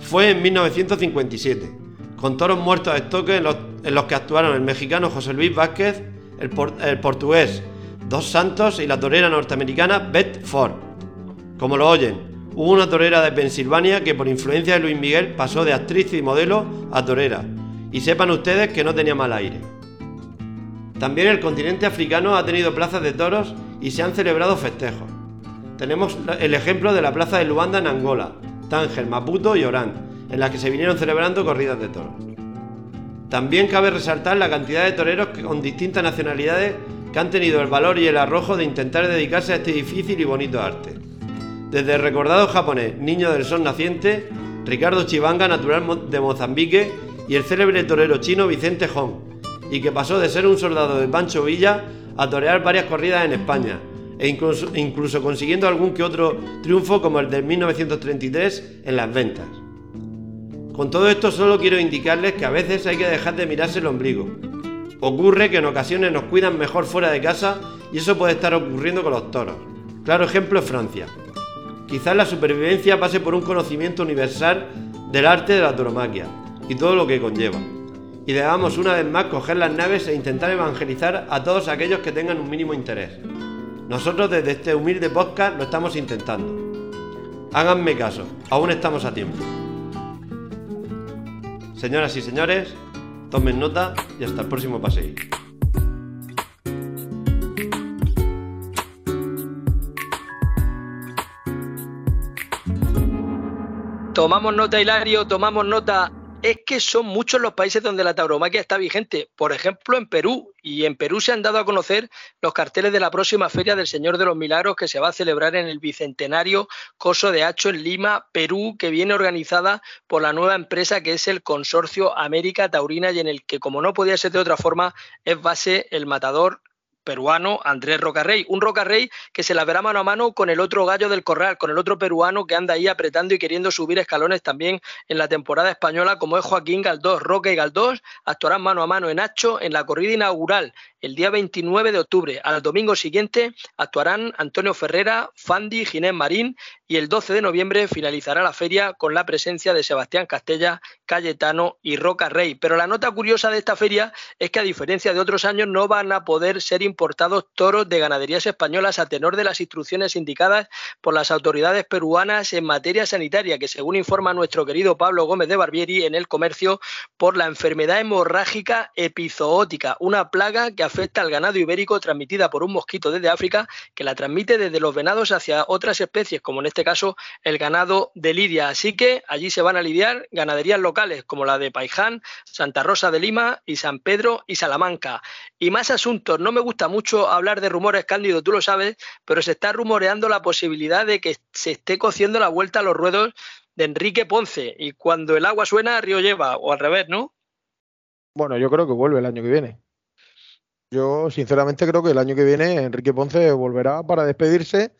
Fue en 1957, con toros muertos de estoque en los, que actuaron el mexicano José Luis Vázquez, el portugués Dos Santos y la torera norteamericana Beth Ford. Como lo oyen, hubo una torera de Pensilvania que por influencia de Luis Miguel pasó de actriz y modelo a torera, y sepan ustedes que no tenía mal aire. También el continente africano ha tenido plazas de toros y se han celebrado festejos. Tenemos el ejemplo de la plaza de Luanda en Angola, Tánger, Maputo y Orán, en las que se vinieron celebrando corridas de toros. También cabe resaltar la cantidad de toreros con distintas nacionalidades que han tenido el valor y el arrojo de intentar dedicarse a este difícil y bonito arte. Desde el recordado japonés Niño del Sol Naciente, Ricardo Chivanga, natural de Mozambique, y el célebre torero chino Vicente Hong, y que pasó de ser un soldado de Pancho Villa a torear varias corridas en España, e incluso, incluso consiguiendo algún que otro triunfo como el de 1933 en las ventas. Con todo esto solo quiero indicarles que a veces hay que dejar de mirarse el ombligo, Ocurre que en ocasiones nos cuidan mejor fuera de casa y eso puede estar ocurriendo con los toros. Claro ejemplo es Francia. Quizás la supervivencia pase por un conocimiento universal del arte de la toromaquia y todo lo que conlleva. Y debamos una vez más coger las naves e intentar evangelizar a todos aquellos que tengan un mínimo interés. Nosotros desde este humilde podcast lo estamos intentando. Háganme caso, aún estamos a tiempo. Señoras y señores, Tomen nota y hasta el próximo paseo. Tomamos nota, Hilario, tomamos nota es que son muchos los países donde la tauromaquia está vigente. Por ejemplo, en Perú. Y en Perú se han dado a conocer los carteles de la próxima Feria del Señor de los Milagros que se va a celebrar en el Bicentenario Coso de Hacho en Lima, Perú, que viene organizada por la nueva empresa que es el Consorcio América Taurina y en el que, como no podía ser de otra forma, es base el matador peruano Andrés Rocarrey. Un Rocarrey que se la verá mano a mano con el otro gallo del corral, con el otro peruano que anda ahí apretando y queriendo subir escalones también en la temporada española, como es Joaquín Galdós. Roca y Galdós actuarán mano a mano en Hacho en la corrida inaugural el día 29 de octubre. Al domingo siguiente actuarán Antonio Ferrera, Fandi, Ginés Marín y el 12 de noviembre finalizará la feria con la presencia de Sebastián Castella, Cayetano y Roca Rey. Pero la nota curiosa de esta feria es que a diferencia de otros años no van a poder ser importados toros de ganaderías españolas a tenor de las instrucciones indicadas por las autoridades peruanas en materia sanitaria, que según informa nuestro querido Pablo Gómez de Barbieri en el comercio por la enfermedad hemorrágica epizoótica, una plaga que al ganado ibérico transmitida por un mosquito desde África que la transmite desde los venados hacia otras especies, como en este caso el ganado de Lidia. Así que allí se van a lidiar ganaderías locales como la de Paiján, Santa Rosa de Lima y San Pedro y Salamanca. Y más asuntos. No me gusta mucho hablar de rumores, Cándido, tú lo sabes, pero se está rumoreando la posibilidad de que se esté cociendo la vuelta a los ruedos de Enrique Ponce. Y cuando el agua suena, río lleva, o al revés, ¿no? Bueno, yo creo que vuelve el año que viene. Yo sinceramente creo que el año que viene Enrique Ponce volverá para despedirse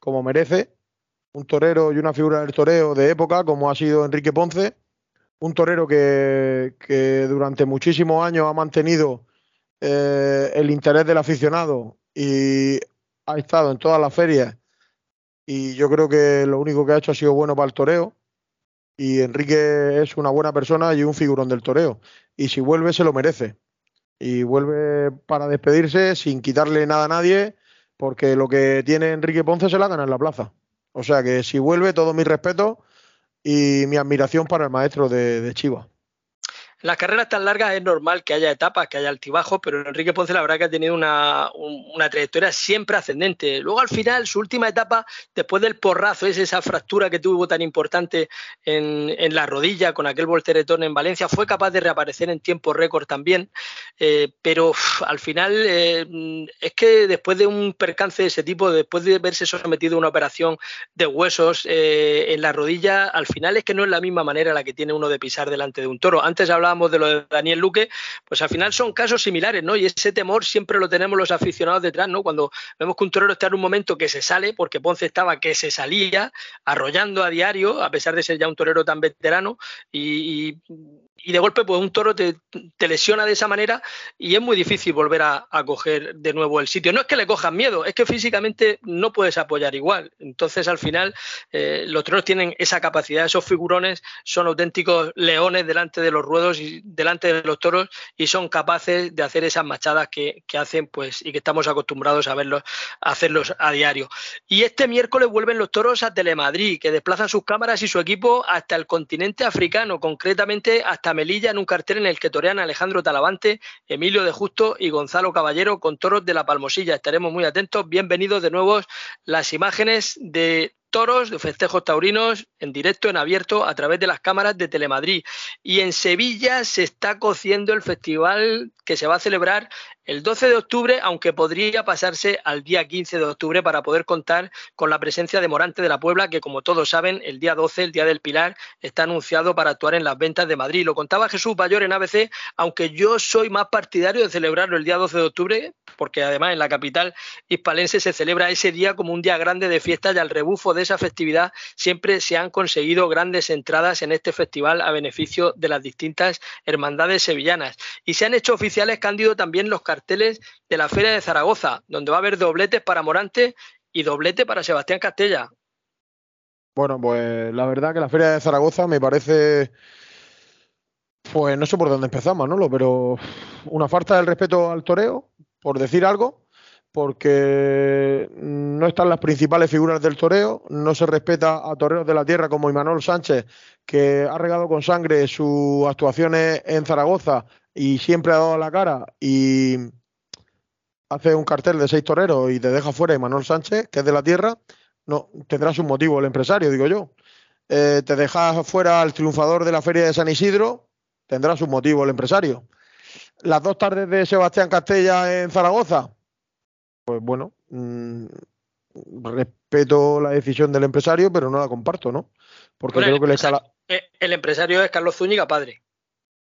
como merece. Un torero y una figura del toreo de época como ha sido Enrique Ponce. Un torero que, durante muchísimos años ha mantenido eh, el interés del aficionado y ha estado en todas las ferias. Y yo creo que lo único que ha hecho ha sido bueno para el toreo. Y Enrique es una buena persona y un figurón del toreo. Y si vuelve, se lo merece y vuelve para despedirse sin quitarle nada a nadie, porque lo que tiene Enrique Ponce se la gana en la plaza. O sea que si vuelve, todo mi respeto y mi admiración para el maestro de, de Chiva. En las carreras tan largas es normal que haya etapas, que haya altibajos, pero Enrique Ponce la verdad que ha tenido una, trayectoria siempre ascendente. Luego al final, su última etapa, después del porrazo, es esa fractura que tuvo tan importante en, la rodilla con aquel volteretón en Valencia, fue capaz de reaparecer en tiempo récord también, eh, pero al final eh, es que después de un percance de ese tipo, después de verse sometido a una operación de huesos eh, en la rodilla, al final es que no es la misma manera la que tiene uno de pisar delante de un toro. Antes hablaba de lo de Daniel Luque, pues al final son casos similares, ¿no? Y ese temor siempre lo tenemos los aficionados detrás, ¿no? Cuando vemos que un torero está en un momento que se sale, porque Ponce estaba que se salía, arrollando a diario, a pesar de ser ya un torero tan veterano, y, de golpe pues un toro te, lesiona de esa manera y es muy difícil volver a, coger de nuevo el sitio. No es que le cojan miedo, es que físicamente no puedes apoyar igual. Entonces al final eh, los toros tienen esa capacidad, esos figurones son auténticos leones delante de los ruedos y delante de los toros y son capaces de hacer esas machadas que, hacen pues y que estamos acostumbrados a verlos a hacerlos a diario. Y este miércoles vuelven los toros a Telemadrid, que desplazan sus cámaras y su equipo hasta el continente africano, concretamente hasta Melilla en un cartel en el que torean Alejandro Talavante, Emilio de Justo y Gonzalo Caballero con toros de la Palmosilla. Estaremos muy atentos. Bienvenidos de nuevo las imágenes de toros, de festejos taurinos en directo, en abierto, a través de las cámaras de Telemadrid. Y en Sevilla se está cociendo el festival que se va a celebrar el 12 de octubre, aunque podría pasarse al día 15 de octubre para poder contar con la presencia de Morante de la Puebla, que como todos saben, el día 12, el día del Pilar, está anunciado para actuar en las ventas de Madrid. Lo contaba Jesús Bayor en ABC, aunque yo soy más partidario de celebrarlo el día 12 de octubre, porque además en la capital hispalense se celebra ese día como un día grande de fiesta y al rebufo de esa festividad siempre se han conseguido grandes entradas en este festival a beneficio de las distintas hermandades sevillanas. Y se han hecho oficiales, Cándido, también los carteles de la Feria de Zaragoza, donde va a haber dobletes para Morante y doblete para Sebastián Castella. Bueno, pues la verdad que la Feria de Zaragoza me parece, pues no sé por dónde empezamos, ¿no? Pero una falta del respeto al toreo, por decir algo, porque no están las principales figuras del toreo, no se respeta a toreros de la tierra como Imanol Sánchez, que ha regado con sangre sus actuaciones en Zaragoza y siempre ha dado la cara y hace un cartel de seis toreros y te deja fuera Manuel Sánchez, que es de la tierra, no tendrá su motivo el empresario, digo yo. Eh, te deja fuera al triunfador de la feria de San Isidro, tendrá su motivo el empresario. Las dos tardes de Sebastián Castella en Zaragoza, pues bueno, mm, respeto la decisión del empresario, pero no la comparto, ¿no? Porque creo que le escala... Eh, el empresario es Carlos Zúñiga, padre.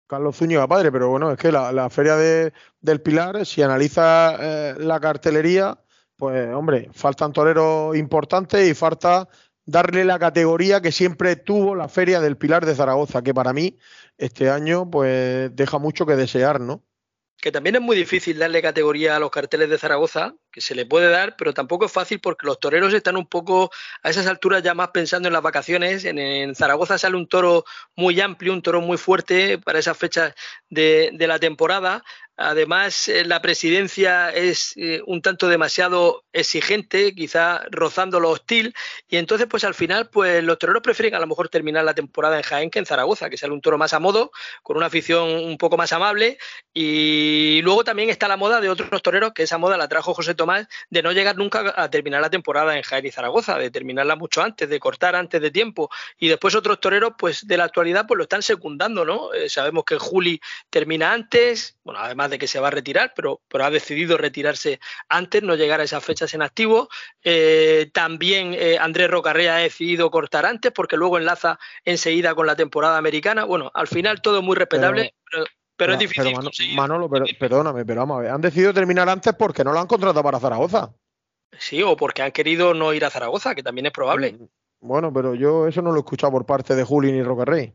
Carlos Zúñiga padre, pero bueno, es que la, feria de, del Pilar, si analiza eh, la cartelería, pues hombre, faltan toreros importantes y falta darle la categoría que siempre tuvo la feria del Pilar de Zaragoza, que para mí este año pues deja mucho que desear, ¿no? Que también es muy difícil darle categoría a los carteles de Zaragoza, que se le puede dar, pero tampoco es fácil porque los toreros están un poco a esas alturas ya más pensando en las vacaciones. En, Zaragoza sale un toro muy amplio, un toro muy fuerte para esas fechas de, de la temporada. Además, eh, la presidencia es eh, un tanto demasiado exigente, quizá rozando lo hostil, y entonces, pues al final, pues los toreros prefieren a lo mejor terminar la temporada en Jaén que en Zaragoza, que sale un toro más a modo, con una afición un poco más amable, y luego también está la moda de otros toreros, que esa moda la trajo José Tomás, de no llegar nunca a terminar la temporada en Jaén y Zaragoza, de terminarla mucho antes, de cortar antes de tiempo, y después otros toreros, pues de la actualidad, pues lo están secundando, ¿no? Eh, sabemos que Juli termina antes, bueno, además de que se va a retirar, pero, pero ha decidido retirarse antes, no llegar a esas fechas en activo. Eh, también eh, Andrés Rocarrea ha decidido cortar antes porque luego enlaza enseguida con la temporada americana. Bueno, al final todo muy respetable, pero, es difícil. Manolo, perdóname, pero vamos a ver, han decidido terminar antes porque no lo han contratado para Zaragoza. Sí, o porque han querido no ir a Zaragoza, que también es probable. Mm, bueno, pero yo eso no lo he escuchado por parte de Juli ni Rocarrey.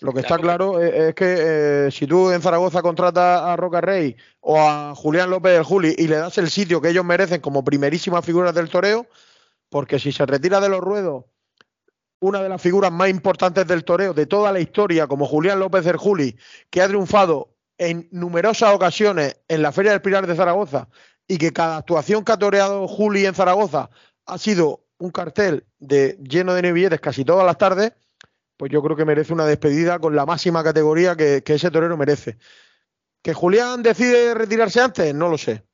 Lo que está claro es, que eh, si tú en Zaragoza contratas a Roca Rey o a Julián López del Juli y le das el sitio que ellos merecen como primerísimas figuras del toreo, porque si se retira de los ruedos una de las figuras más importantes del toreo de toda la historia, como Julián López del Juli, que ha triunfado en numerosas ocasiones en la Feria del Pilar de Zaragoza y que cada actuación que ha toreado Juli en Zaragoza ha sido un cartel de lleno de billetes casi todas las tardes, pues yo creo que merece una despedida con la máxima categoría que, que ese torero merece. ¿Que Julián decide retirarse antes? No lo sé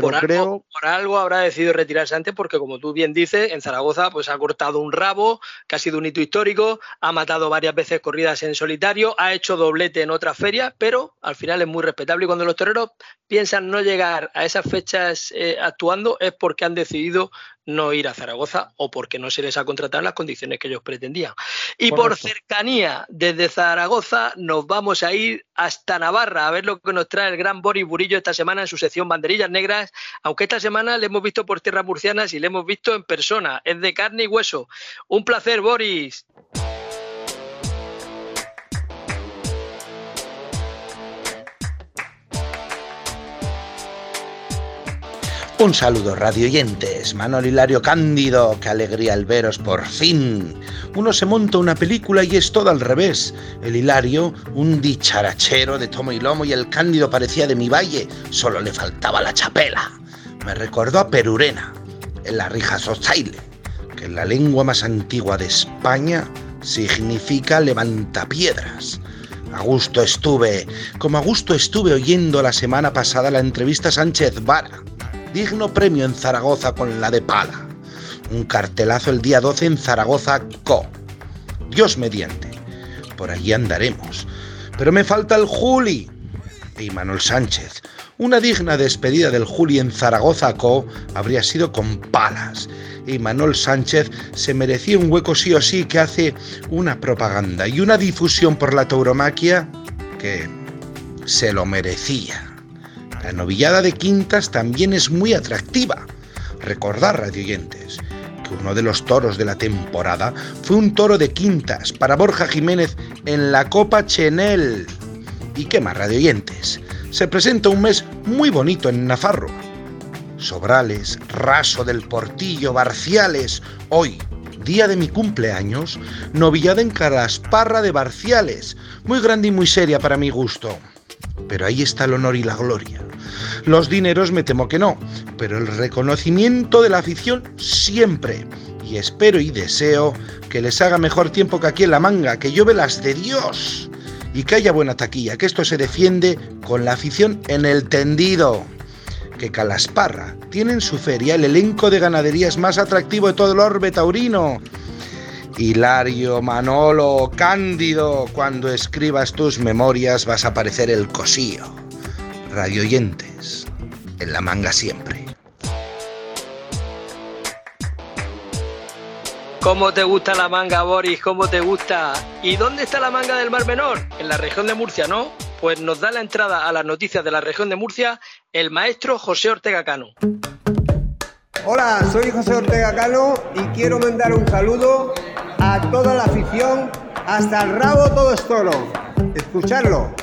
por, algo, por algo habrá decidido retirarse antes porque, como tú bien dices, en Zaragoza pues ha cortado un rabo, que ha sido un hito histórico, ha matado varias veces corridas en solitario, ha hecho doblete en otras ferias, pero al final es muy respetable y cuando los toreros piensan no llegar a esas fechas eh, actuando es porque han decidido no ir a Zaragoza o porque no se les ha contratado en las condiciones que ellos pretendían. Y por cercanía, desde Zaragoza nos vamos a ir hasta Navarra a ver lo que nos trae el gran Boris Burillo esta semana en su sección Banderillas Negras, aunque esta semana le hemos visto por tierras murcianas y le hemos visto en persona, es de carne y hueso. Un placer, Boris. Un saludo radioyentes, Manuel Hilario Cándido, qué alegría el veros por fin. Uno se monta una película y es todo al revés. El Hilario, un dicharachero de tomo y lomo y el Cándido parecía de mi valle, solo le faltaba la chapela. Me recordó a Perurena, en la rija Sozaile, que en la lengua más antigua de España significa levantapiedras. A gusto estuve, como a gusto estuve oyendo la semana pasada la entrevista a Sánchez Vara digno premio en Zaragoza con la de pala. Un cartelazo el día 12 en Zaragoza Co. Dios mediante. Por allí andaremos. Pero me falta el Juli. Y Manuel Sánchez. Una digna despedida del Juli en Zaragoza Co habría sido con palas. Y Manuel Sánchez se merecía un hueco sí o sí que hace una propaganda y una difusión por la tauromaquia que se lo merecía. La novillada de quintas también es muy atractiva. Recordar, radioyentes, que uno de los toros de la temporada fue un toro de quintas para Borja Jiménez en la Copa Chenel. ¿Y qué más, radioyentes? Se presenta un mes muy bonito en Nafarro. Sobrales, Raso del Portillo, Barciales, hoy, día de mi cumpleaños, novillada en Carasparra de Barciales, muy grande y muy seria para mi gusto. Pero ahí está el honor y la gloria. Los dineros me temo que no, pero el reconocimiento de la afición siempre. Y espero y deseo que les haga mejor tiempo que aquí en la manga, que llueve las de Dios. Y que haya buena taquilla, que esto se defiende con la afición en el tendido. Que Calasparra tiene en su feria el elenco de ganaderías más atractivo de todo el orbe taurino. Hilario, Manolo, Cándido, cuando escribas tus memorias vas a parecer el cosío radioyentes, en la manga siempre. ¿Cómo te gusta la manga, Boris? ¿Cómo te gusta? ¿Y dónde está la manga del Mar Menor? En la región de Murcia, ¿no? Pues nos da la entrada a las noticias de la región de Murcia el maestro José Ortega Cano. Hola, soy José Ortega Cano y quiero mandar un saludo a toda la afición, hasta el rabo todo es toro. Escucharlo.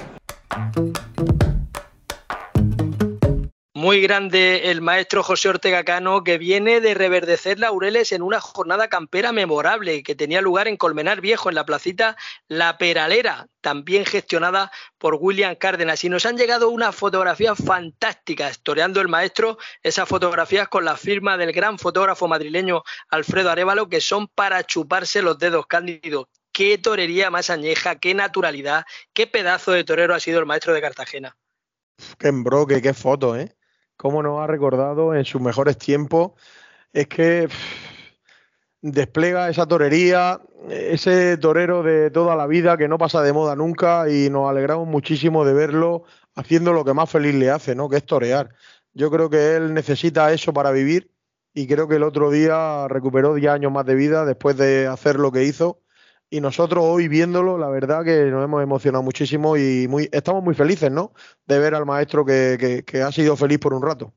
Muy grande el maestro José Ortega Cano, que viene de reverdecer laureles en una jornada campera memorable que tenía lugar en Colmenar Viejo, en la placita La Peralera, también gestionada por William Cárdenas. Y nos han llegado unas fotografías fantásticas, historiando el maestro esas fotografías con la firma del gran fotógrafo madrileño Alfredo Arevalo, que son para chuparse los dedos cándidos. Qué torería más añeja, qué naturalidad, qué pedazo de torero ha sido el maestro de Cartagena. Qué embroque, qué foto, ¿eh? Cómo nos ha recordado en sus mejores tiempos. Es que despliega esa torería, ese torero de toda la vida que no pasa de moda nunca y nos alegramos muchísimo de verlo haciendo lo que más feliz le hace, ¿no? Que es torear. Yo creo que él necesita eso para vivir y creo que el otro día recuperó 10 años más de vida después de hacer lo que hizo y nosotros hoy viéndolo, la verdad que nos hemos emocionado muchísimo y muy, estamos muy felices, ¿no? De ver al maestro que, que ha sido feliz por un rato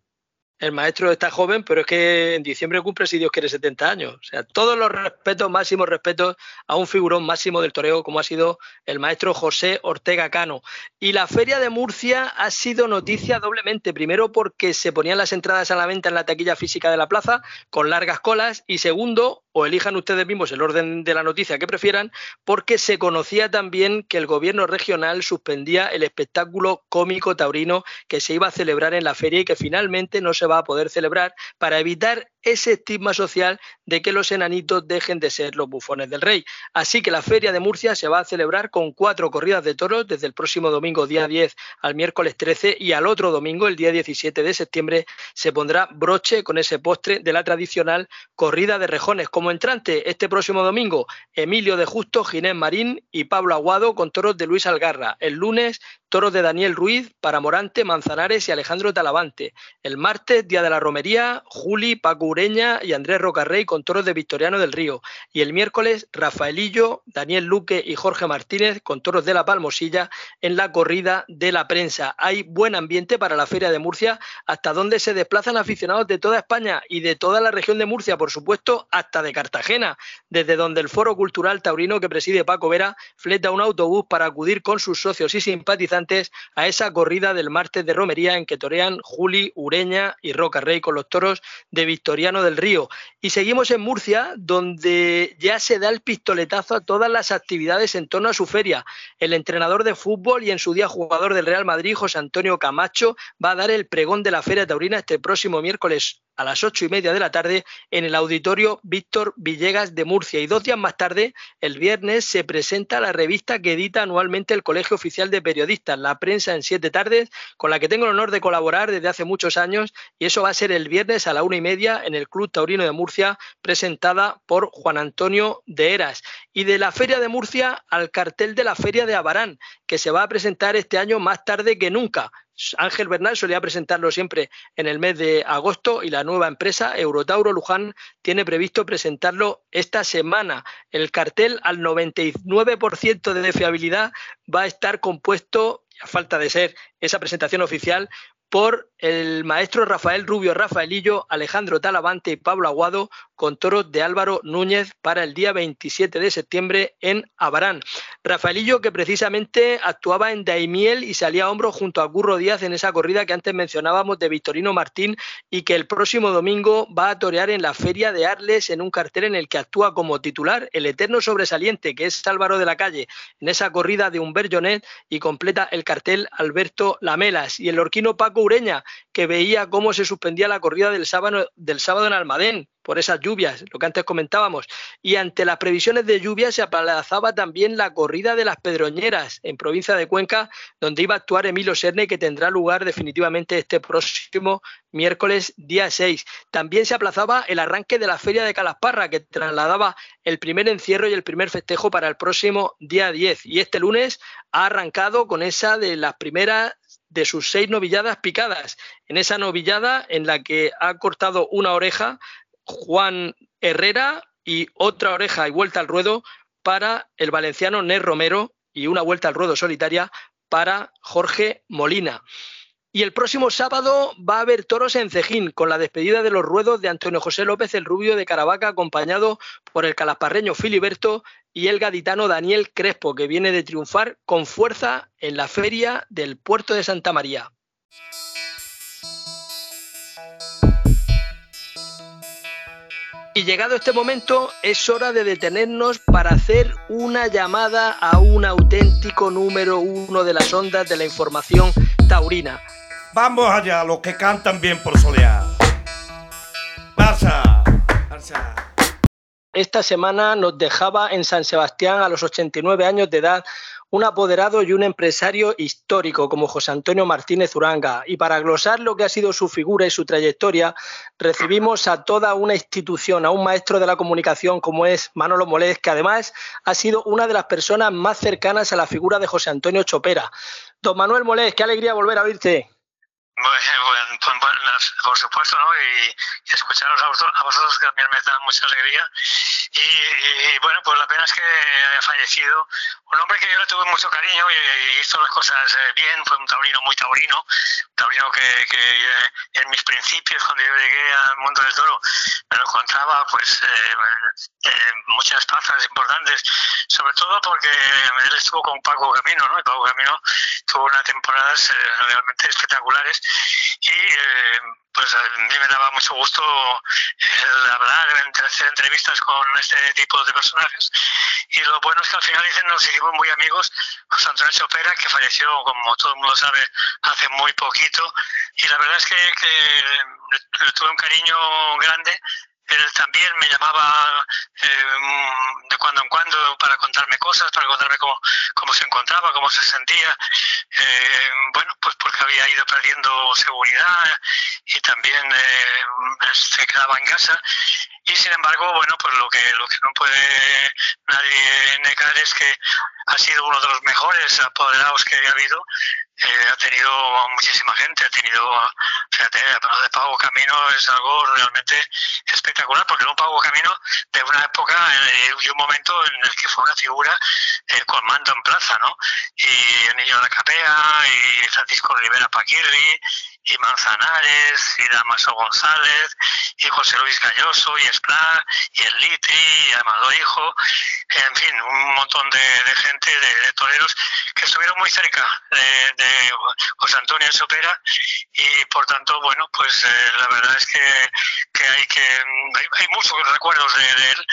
el maestro está joven, pero es que en diciembre cumple, si Dios quiere, 70 años. O sea, todos los respetos, máximos respetos a un figurón máximo del toreo como ha sido el maestro José Ortega Cano. Y la Feria de Murcia ha sido noticia doblemente. Primero, porque se ponían las entradas a la venta en la taquilla física de la plaza con largas colas. Y segundo, o elijan ustedes mismos el orden de la noticia que prefieran, porque se conocía también que el gobierno regional suspendía el espectáculo cómico taurino que se iba a celebrar en la feria y que finalmente no se va a poder celebrar para evitar ese estigma social de que los enanitos dejen de ser los bufones del rey. Así que la Feria de Murcia se va a celebrar con cuatro corridas de toros desde el próximo domingo día 10 al miércoles 13 y al otro domingo, el día 17 de septiembre, se pondrá broche con ese postre de la tradicional corrida de rejones. Como entrante, este próximo domingo, Emilio de Justo, Ginés Marín y Pablo Aguado con toros de Luis Algarra. El lunes, toros de Daniel Ruiz para Morante, Manzanares y Alejandro Talavante. El martes, Día de la Romería, Juli, Paco Ureña y Andrés Rocarrey con toros de Victoriano del Río. Y el miércoles, Rafaelillo, Daniel Luque y Jorge Martínez con toros de la Palmosilla en la corrida de la prensa. Hay buen ambiente para la Feria de Murcia, hasta donde se desplazan aficionados de toda España y de toda la región de Murcia, por supuesto, hasta de Cartagena, desde donde el Foro Cultural Taurino que preside Paco Vera fleta un autobús para acudir con sus socios y simpatizantes a esa corrida del martes de romería en que torean Juli, Ureña y Roca Rey con los toros de Victoriano del Río. Y seguimos en Murcia, donde ya se da el pistoletazo a todas las actividades en torno a su feria. El entrenador de fútbol y en su día jugador del Real Madrid, José Antonio Camacho, va a dar el pregón de la Feria Taurina este próximo miércoles a las ocho y media de la tarde en el auditorio Víctor Villegas de Murcia. Y dos días más tarde, el viernes, se presenta la revista que edita anualmente el Colegio Oficial de Periodistas, La Prensa en Siete Tardes, con la que tengo el honor de colaborar desde hace muchos años. Y eso va a ser el viernes a la una y media en el Club Taurino de Murcia, presentada por Juan Antonio de Eras. Y de la Feria de Murcia al cartel de la Feria de Abarán, que se va a presentar este año más tarde que nunca Ángel Bernal solía presentarlo siempre en el mes de agosto y la nueva empresa Eurotauro Luján tiene previsto presentarlo esta semana. El cartel al 99% de fiabilidad va a estar compuesto, a falta de ser esa presentación oficial, por el maestro Rafael Rubio Rafaelillo, Alejandro Talavante y Pablo Aguado con toros de Álvaro Núñez para el día 27 de septiembre en Abarán. Rafaelillo que precisamente actuaba en Daimiel y salía a hombro junto a Curro Díaz en esa corrida que antes mencionábamos de Victorino Martín y que el próximo domingo va a torear en la Feria de Arles en un cartel en el que actúa como titular el eterno sobresaliente que es Álvaro de la Calle en esa corrida de Humber Jonet y completa el cartel Alberto Lamelas y el orquino Paco Ureña que veía cómo se suspendía la corrida del sábado, en Almadén por esas lluvias, lo que antes comentábamos. Y ante las previsiones de lluvia se aplazaba también la corrida de las Pedroñeras en provincia de Cuenca, donde iba a actuar Emilio Serne, que tendrá lugar definitivamente este próximo miércoles día 6. También se aplazaba el arranque de la Feria de Calasparra, que trasladaba el primer encierro y el primer festejo para el próximo día 10. Y este lunes ha arrancado con esa de las primeras de sus seis novilladas picadas. En esa novillada en la que ha cortado una oreja Juan Herrera y otra oreja y vuelta al ruedo para el valenciano Ner Romero y una vuelta al ruedo solitaria para Jorge Molina. Y el próximo sábado va a haber toros en Cejín, con la despedida de los ruedos de Antonio José López el Rubio de Caravaca, acompañado por el calasparreño Filiberto y el gaditano Daniel Crespo, que viene de triunfar con fuerza en la feria del puerto de Santa María. Y llegado este momento es hora de detenernos para hacer una llamada a un auténtico número uno de las ondas de la información taurina. Vamos allá, los que cantan bien por solear. Barça. Barça. Esta semana nos dejaba en San Sebastián a los 89 años de edad un apoderado y un empresario histórico como José Antonio Martínez Uranga. Y para glosar lo que ha sido su figura y su trayectoria, recibimos a toda una institución, a un maestro de la comunicación como es Manolo Molés, que además ha sido una de las personas más cercanas a la figura de José Antonio Chopera. Don Manuel Molés, qué alegría volver a oírte. Bueno, pues, por supuesto, ¿no? Y, escucharos a vosotros, a vosotros, también me da mucha alegría. Y, bueno, pues la pena es que haya fallecido un hombre que yo le tuve mucho cariño y, hizo las cosas eh, bien, fue un taurino muy taurino, un taurino que, que eh, en mis principios, cuando yo llegué al mundo del toro, me lo encontraba pues eh, muchas plazas importantes, sobre todo porque él estuvo con Paco Camino, ¿no? Y Paco Camino tuvo unas temporadas realmente espectaculares y eh, pues a mí me daba mucho gusto el hablar, hacer entrevistas con este tipo de personajes. Y lo bueno es que al final nos hicimos muy amigos. José Antonio Chopera, que falleció, como todo el mundo sabe, hace muy poquito, y la verdad es que le tuve un cariño grande él también me llamaba eh, de cuando en cuando para contarme cosas, para contarme cómo, cómo se encontraba, cómo se sentía. Eh, bueno, pues porque había ido perdiendo seguridad y también eh, se quedaba en casa. Y sin embargo, bueno, pues lo que, lo que no puede nadie negar es que ha sido uno de los mejores apoderados que ha habido eh, ha tenido muchísima gente, ha tenido, fíjate, lo de Pago Camino es algo realmente espectacular, porque era un Pago Camino de una época eh, y un momento en el que fue una figura eh, con mando en plaza, ¿no? Y el niño de la Capea, y Francisco Rivera Paquirri, y Manzanares, y Damaso González, y José Luis Galloso, y Esplá, y el Litri, y Amado Hijo, en fin, un montón de, gente, de, toreros que estuvieron muy cerca de José Antonio Sopera y por tanto, bueno, pues eh, la verdad es que, que hay que hay, muchos recuerdos de, él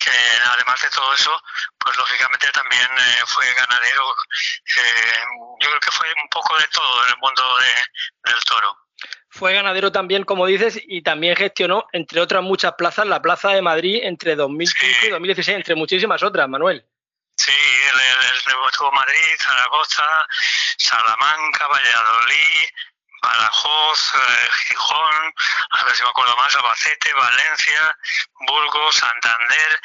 que además de todo eso, pues lógicamente también eh, fue ganadero. Eh, yo creo que fue un poco de todo en el mundo del toro. Fue ganadero también, como dices, y también gestionó, entre otras muchas plazas, la Plaza de Madrid entre 2015 y 2016, entre muchísimas otras, Manuel. Sí, el, el, Madrid, Zaragoza, Salamanca, Valladolid, Badajoz, eh, Gijón, a ver si me acuerdo más, Albacete, Valencia, Burgos, Santander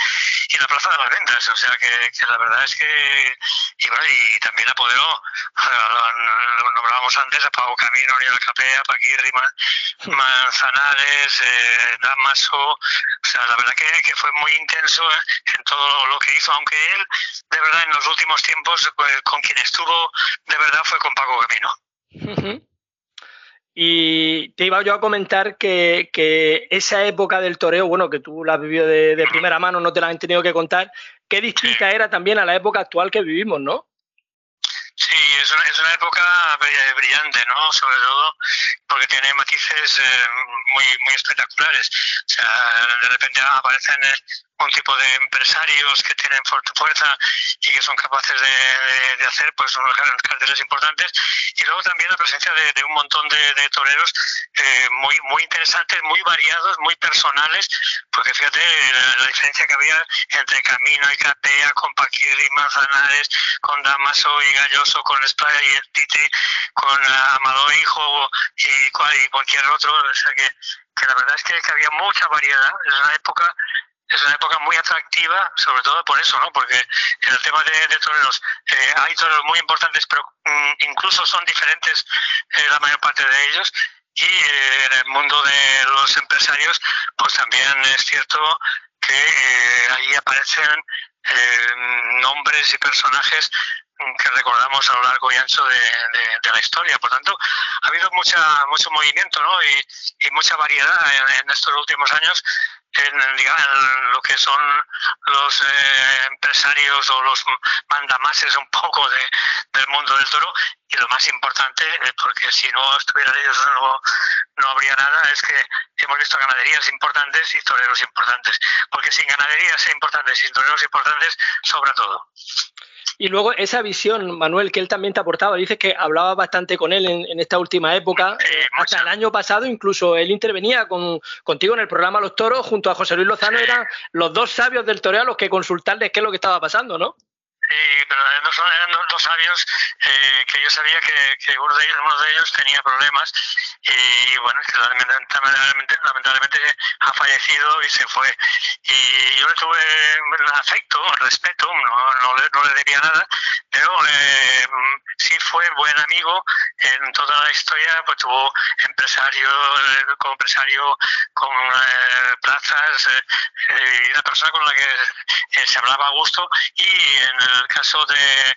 y la Plaza de las Ventas. O sea que, la verdad es que. Y, bueno, y también apoderó, lo nombrábamos antes, a Pau Camino, Unión Capea, Paquirri, Manzanares, eh, Damaso. O sea, la verdad que, que, fue muy intenso en todo lo que hizo, aunque él, de verdad, en los últimos tiempos, pues, con quien estuvo, de verdad, fue con Paco Camino. Y te iba yo a comentar que, que, esa época del toreo, bueno, que tú la has vivido de, primera mano, no te la han tenido que contar, qué distinta era también a la época actual que vivimos, ¿no? Sí, es una, es una época brillante, ¿no? Sobre todo porque tiene matices eh, muy, muy espectaculares. O sea, de repente aparecen un tipo de empresarios que tienen fuerza y que son capaces de, hacer pues unos carteles importantes. Y luego también la presencia de, un montón de, toreros eh, muy muy interesantes muy variados muy personales porque fíjate la, diferencia que había entre Camino y Capea con Paquir y Manzanares con Damaso y Galloso con Esplaya y el Tite con Amado Hijo y, y cualquier otro o sea que, que la verdad es que, que había mucha variedad en una época es una época muy atractiva, sobre todo por eso, ¿no? Porque en el tema de, toreros eh, hay toreros muy importantes, pero mm, incluso son diferentes eh, la mayor parte de ellos. Y eh, en el mundo de los empresarios, pues también es cierto que ahí aparecen nombres y personajes que recordamos a lo largo y ancho de, la historia. Por tanto, ha habido mucha, mucho movimiento ¿no? y, mucha variedad en, estos últimos años en, digamos, lo que son los eh, empresarios o los mandamases un poco de, del mundo del toro. Y lo más importante, eh, porque si no estuvieran ellos no, no habría nada, es que hemos visto ganaderías importantes y toreros importantes. Porque sin ganaderías importantes y toreros importantes, sobra todo. Y luego esa visión, Manuel, que él también te aportaba, dices que hablaba bastante con él en, esta última época. Eh, hasta el año pasado incluso él intervenía con, contigo en el programa Los Toros, junto a José Luis Lozano, eran los dos sabios del toreo a los que consultarles qué es lo que estaba pasando, ¿no? Sí, pero eran dos sabios eh, que yo sabía que, que, uno, de ellos, uno de ellos tenía problemas y bueno, lamentablemente, lamentablemente ha fallecido y se fue. Y yo le tuve afecto, respeto, no, no, le, no le debía nada, pero eh, sí fue buen amigo en toda la historia, pues tuvo empresario, como empresario con eh, plazas y una persona con la que se hablaba a gusto y en el el caso de,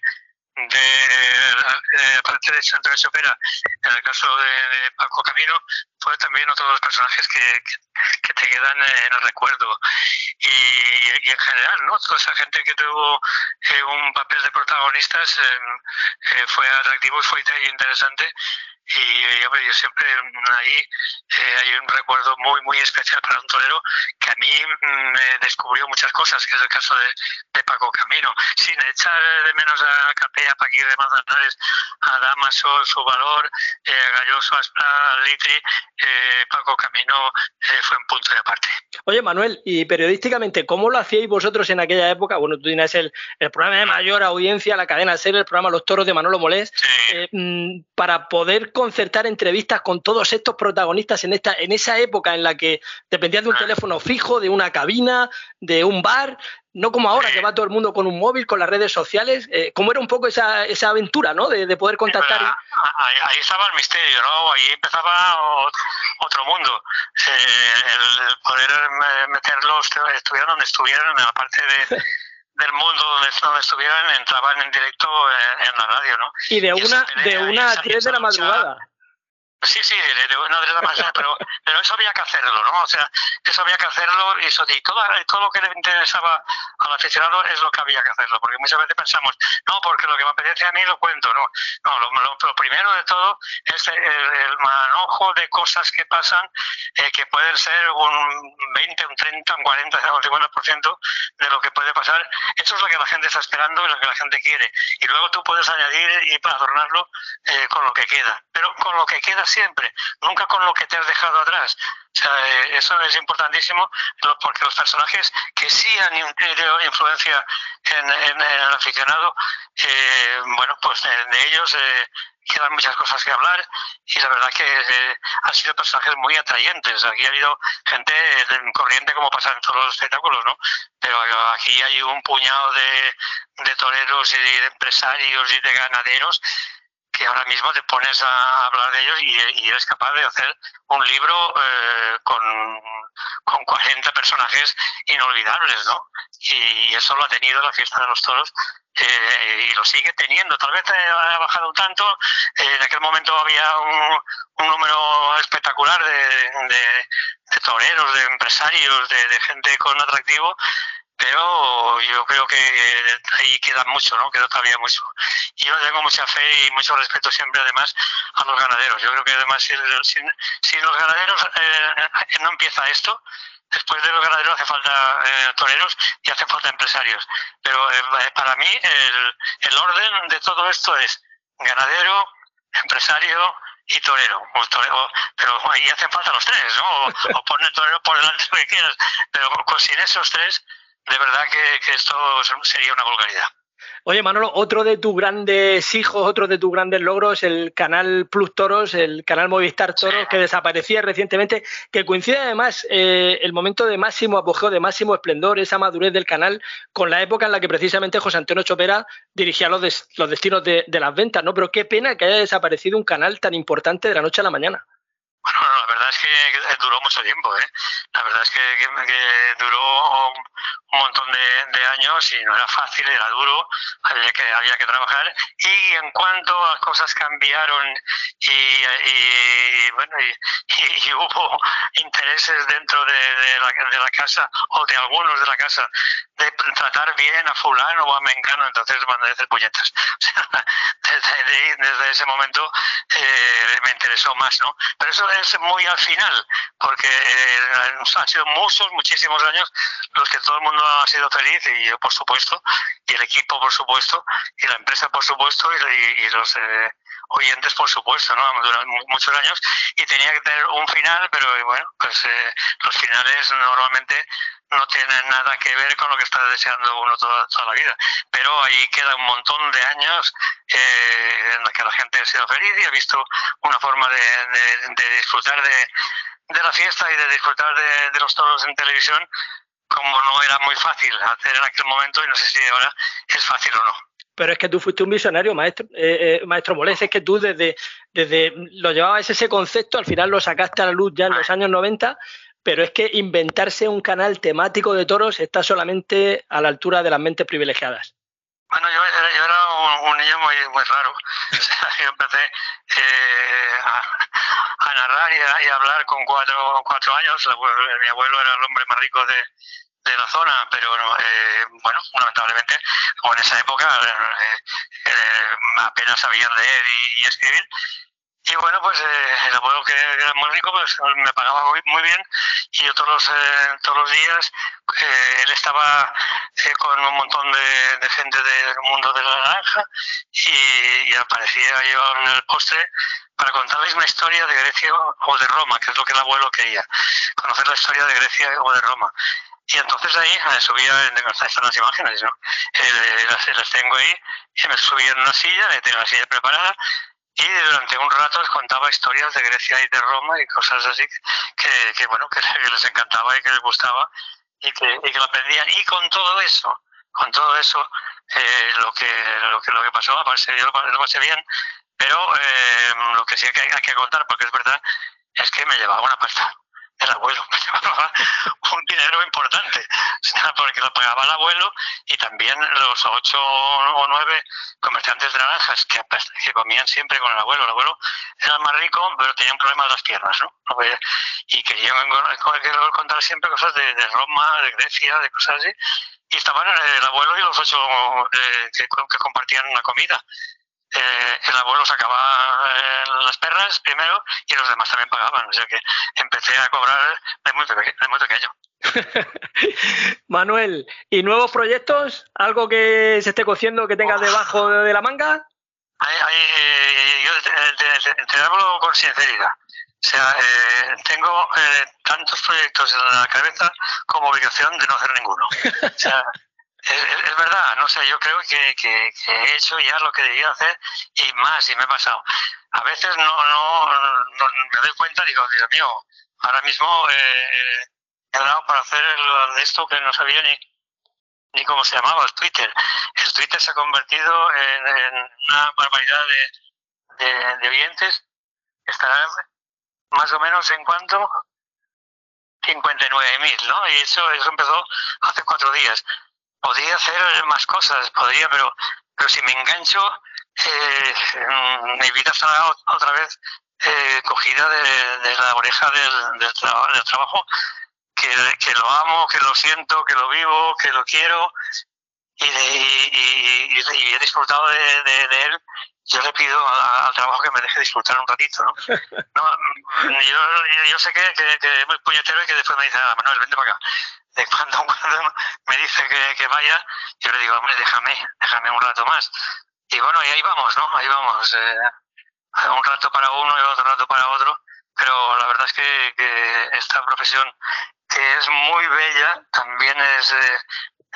de parte de Santa Sopera, en el caso de, Paco Camino, fue también otro de los personajes que, te quedan en el recuerdo. Y, en general, ¿no? Toda esa gente que tuvo eh, un papel de protagonistas eh, eh, fue atractivo y fue interesante y hombre, yo siempre ahí eh, hay un recuerdo muy, muy especial para un torero que a mí mm, me descubrió muchas cosas, que es el caso de, de Paco Camino, sin echar de menos a Capella, Paquir de Manzanares, a Damaso, su valor, eh, Galloso, Aspra, Litri, eh, Paco Camino eh, fue un punto de aparte. Oye, Manuel, y periodísticamente, ¿cómo lo hacíais vosotros en aquella época? Bueno, tú tienes el, el programa de mayor audiencia, la cadena SER, el programa Los Toros de Manolo Molés, eh, mm, para poder concertar entrevistas con todos estos protagonistas en, esta, en esa época en la que dependías de un teléfono fijo, de una cabina, de un bar, no como ahora que va todo el mundo con un móvil, con las redes sociales. Eh, ¿Cómo era un poco esa, esa aventura, ¿no? De, de poder contactar. Ahí, ahí, estaba el misterio, ¿no? Ahí empezaba otro mundo. El, poder meterlos, estuvieran donde estuvieran, en la parte de. Del mundo donde, donde, estuvieran entraban en directo en, en la radio, ¿no? Y de una, de una a tres de la madrugada. Sí, sí, una de las pero, pero eso había que hacerlo, ¿no? O sea, eso había que hacerlo y eso y todo, todo lo que le interesaba al aficionado es lo que había que hacerlo, porque muchas veces pensamos, no, porque lo que me apetece a mí lo cuento, no. No, lo, primero de todo es el, el, manojo de cosas que pasan, eh, que pueden ser un 20, un 30, un 40, un 50% de lo que puede pasar. Eso es lo que la gente está esperando y lo que la gente quiere. Y luego tú puedes añadir y adornarlo eh, con lo que queda. Pero con lo que queda siempre, nunca con lo que te has dejado atrás. O sea, eh, eso es importantísimo porque los personajes que sí han tenido influencia en, en, en el aficionado, eh, bueno, pues de, de ellos eh, quedan muchas cosas que hablar y la verdad que eh, han sido personajes muy atrayentes. Aquí ha habido gente corriente como pasa en todos los espectáculos, ¿no? Pero aquí hay un puñado de, de toreros y de empresarios y de ganaderos que ahora mismo te pones a hablar de ellos y, eres capaz de hacer un libro eh, con, con 40 personajes inolvidables, ¿no? Y, eso lo ha tenido la fiesta de los toros eh, y lo sigue teniendo. Tal vez ha bajado un tanto, eh, en aquel momento había un, número espectacular de, de, toreros, de empresarios, de gente con atractivo, pero yo creo que ahí queda mucho, ¿no? Queda todavía mucho. Y yo tengo mucha fe y mucho respeto siempre, además, a los ganaderos. Yo creo que, además, si, los ganaderos eh, no empieza esto, después de los ganaderos hace falta eh, toreros y hace falta empresarios. Pero eh, para mí, el, orden de todo esto es ganadero, empresario, y torero, o torero, pero ahí hacen falta los tres, ¿no? O, o pon el torero por delante lo que quieras, pero sin esos tres de verdad que, que, esto sería una vulgaridad. Oye, Manolo, otro de tus grandes hijos, otro de tus grandes logros, el canal Plus Toros, el canal Movistar Toros, que desaparecía recientemente, que coincide además eh, el momento de máximo apogeo, de máximo esplendor, esa madurez del canal, con la época en la que precisamente José Antonio Chopera dirigía los, des, los destinos de, de las ventas, ¿no? Pero qué pena que haya desaparecido un canal tan importante de la noche a la mañana. Bueno, la verdad es que duró mucho tiempo, ¿eh? La verdad es que, que, que duró un, montón de, de, años y no era fácil, era duro, había que, había que trabajar. Y en cuanto las cosas cambiaron y, y bueno, y, y, hubo intereses dentro de, de, la, de la casa o de algunos de la casa de tratar bien a fulano o a mengano, entonces mandé a hacer puñetas. O sea, desde, desde ese momento eh, me interesó más, ¿no? Pero eso es muy al final, porque eh, han sido muchos, muchísimos años los que todo el mundo ha sido feliz, y yo por supuesto, y el equipo por supuesto, y la empresa por supuesto, y, los eh, oyentes por supuesto, ¿no? Durante muchos años, y tenía que tener un final, pero bueno, pues eh, los finales normalmente no tienen nada que ver con lo que está deseando uno toda, toda la vida. Pero ahí queda un montón de años eh, en la que la gente ha sido feliz y ha visto una forma de, de, de disfrutar de, de, la fiesta y de disfrutar de, de los toros en televisión como no era muy fácil hacer en aquel momento y no sé si ahora es fácil o no. Pero es que tú fuiste un visionario, maestro, eh, eh, maestro Molés, es que tú desde, desde lo llevabas ese concepto, al final lo sacaste a la luz ya en los años 90, pero es que inventarse un canal temático de toros está solamente a la altura de las mentes privilegiadas. Bueno, yo, yo era un, niño muy, muy raro. Yo empecé eh, a, narrar y a, y a, hablar con cuatro, cuatro años. Mi abuelo era el hombre más rico de, la zona, pero eh, bueno, lamentablemente, en esa época eh, eh, apenas sabían leer y escribir. Y bueno, pues eh, el abuelo que era muy rico, pues me pagaba muy, muy bien y yo todos los, eh, todos los días eh, él estaba eh, con un montón de, de gente del mundo de la naranja y, y aparecía yo en el postre para contarles una historia de Grecia o de Roma, que es lo que el abuelo quería, conocer la historia de Grecia o de Roma. Y entonces ahí me subía, están las imágenes, ¿no? Eh, las, las tengo ahí, y me subía en una silla, tengo la silla preparada, y durante un rato les contaba historias de Grecia y de Roma y cosas así que, que bueno, que, que les encantaba y que les gustaba y que, y que lo aprendían. Y con todo eso, con todo eso, eh, lo, que, lo, que, lo que pasó, yo lo, lo pasé bien, pero eh, lo que sí hay que, hay que contar, porque es verdad, es que me llevaba una pasta el abuelo me llevaba un dinero importante, porque lo pagaba el abuelo y también los ocho o nueve comerciantes de naranjas que, comían siempre con el abuelo. El abuelo era el más rico, pero tenía un problema de las piernas, ¿no? Y quería contar siempre cosas de, Roma, de Grecia, de cosas así. Y estaban el abuelo y los ocho eh, que, que compartían una comida eh, el abuelo sacaba eh, las perras primero y los demás también pagaban. O sea que empecé a cobrar de muy, peque de muy pequeño. Manuel, ¿y nuevos proyectos? ¿Algo que se esté cociendo que tengas debajo de la manga? Hay, hay, eh, yo te, te, te, hablo con sinceridad. O sea, eh, tengo eh, tantos proyectos en la cabeza como obligación de no hacer ninguno. O sea, es, es, verdad, no sé, yo creo que, que, he hecho ya lo que debía hacer y más, y me he pasado. A veces no, no, no me doy cuenta, digo, Dios mío, ahora mismo eh, he dado para hacer el, esto que no sabía ni, ni cómo se llamaba, el Twitter. El Twitter se ha convertido en, en una barbaridad de, de, de oyentes. Estará más o menos en cuanto 59.000, ¿no? Y eso, eso empezó hace cuatro días podría hacer más cosas, podría, pero, pero si me engancho, eh, mi vida estará otra vez eh, cogida de, de, la oreja del, del, tra del trabajo, que, que, lo amo, que lo siento, que lo vivo, que lo quiero y, de, y, y, y he disfrutado de, él. Yo le pido al trabajo que me deje disfrutar un ratito, ¿no? no yo, yo sé que, que, que es muy puñetero y que después me dice, ah, Manuel, vente para acá cuando, cuando me dice que, que, vaya, yo le digo, hombre, déjame, déjame un rato más. Y bueno, y ahí vamos, ¿no? Ahí vamos. Eh, un rato para uno y otro rato para otro. Pero la verdad es que, que esta profesión, que es muy bella, también es, eh,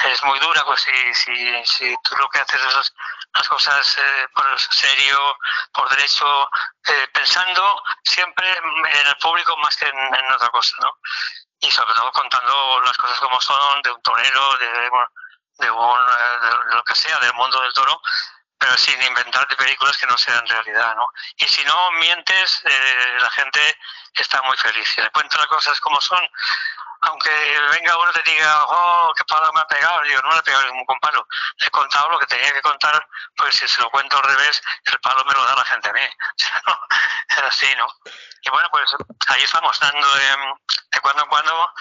es muy dura, pues si, si, si tú lo que haces es las, cosas eh, por serio, por derecho, eh, pensando siempre en el público más que en, en otra cosa, ¿no? y sobre todo contando las cosas como son de un torero, de, de, un, de lo que sea, del mundo del toro, pero sin inventarte películas que no sean realidad, ¿no? Y si no mientes, eh, la gente está muy feliz. Si le cuentas las cosas como son, aunque venga uno y te diga, oh, qué palo me ha pegado, digo, no le he pegado ningún palo. Le he contado lo que tenía que contar, pues si se lo cuento al revés, el palo me lo da la gente a mí. es así, ¿no? Y bueno, pues ahí estamos, dando de, de cuando en cuando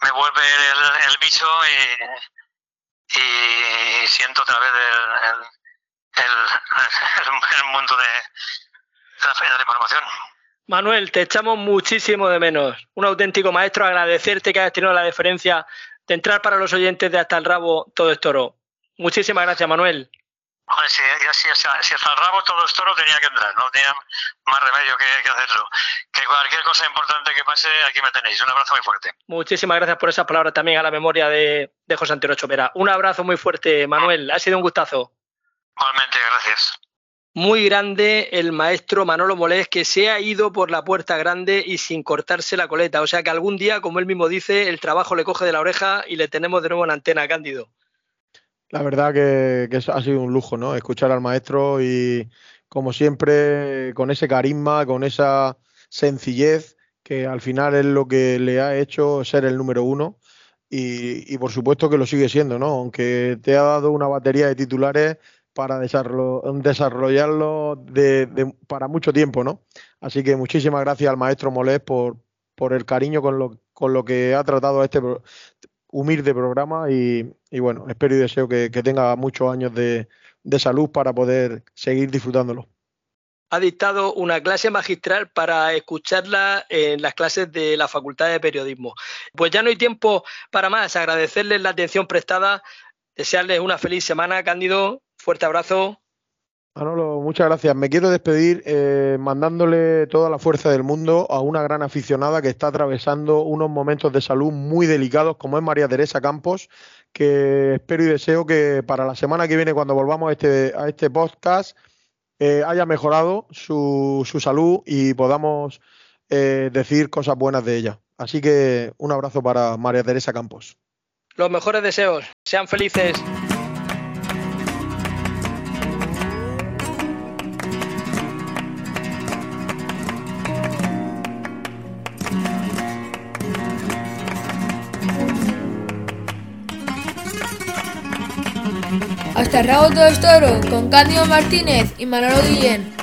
me vuelve el, el bicho y, y, siento otra vez el, el, el, mundo de, de la de información. Manuel, te echamos muchísimo de menos. Un auténtico maestro, agradecerte que hayas tenido la deferencia de entrar para los oyentes de Hasta el Rabo Todo es Toro. Muchísimas gracias, Manuel. Hombre, si, si, si, si, hasta el rabo todo es toro tenía que entrar, no tenía más remedio que, que, hacerlo. Que cualquier cosa importante que pase, aquí me tenéis. Un abrazo muy fuerte. Muchísimas gracias por esas palabras también a la memoria de, de José Antonio Chopera. Un abrazo muy fuerte, Manuel. Ha sido un gustazo. Igualmente, gracias muy grande el maestro Manolo Molés que se ha ido por la puerta grande y sin cortarse la coleta. O sea que algún día, como él mismo dice, el trabajo le coge de la oreja y le tenemos de nuevo en antena, Cándido. La verdad que, ha sido un lujo, ¿no? Escuchar al maestro y, como siempre, con ese carisma, con esa sencillez, que al final es lo que le ha hecho ser el número uno. Y por supuesto que lo sigue siendo, ¿no? Aunque te ha dado una batería de titulares para desarrollarlo de, para mucho tiempo, ¿no? Así que muchísimas gracias al maestro Molés por, por el cariño con lo, con lo que ha tratado este humilde programa y, bueno, espero y deseo que, tenga muchos años de salud para poder seguir disfrutándolo. ha dictado una clase magistral para escucharla en las clases de la Facultad de Periodismo. Pues ya no hay tiempo para más. Agradecerles la atención prestada, desearles una feliz semana, Cándido. Fuerte abrazo. Manolo, muchas gracias. Me quiero despedir eh, mandándole toda la fuerza del mundo a una gran aficionada que está atravesando unos momentos de salud muy delicados, como es María Teresa Campos, que espero y deseo que para la semana que viene, cuando volvamos a este, a este podcast, eh, haya mejorado su, su, salud y podamos eh, decir cosas buenas de ella. Así que un abrazo para María Teresa Campos. Los mejores deseos. Sean felices. Hasta el rabo todo es toro, con Cándido Martínez y Manolo Guillén.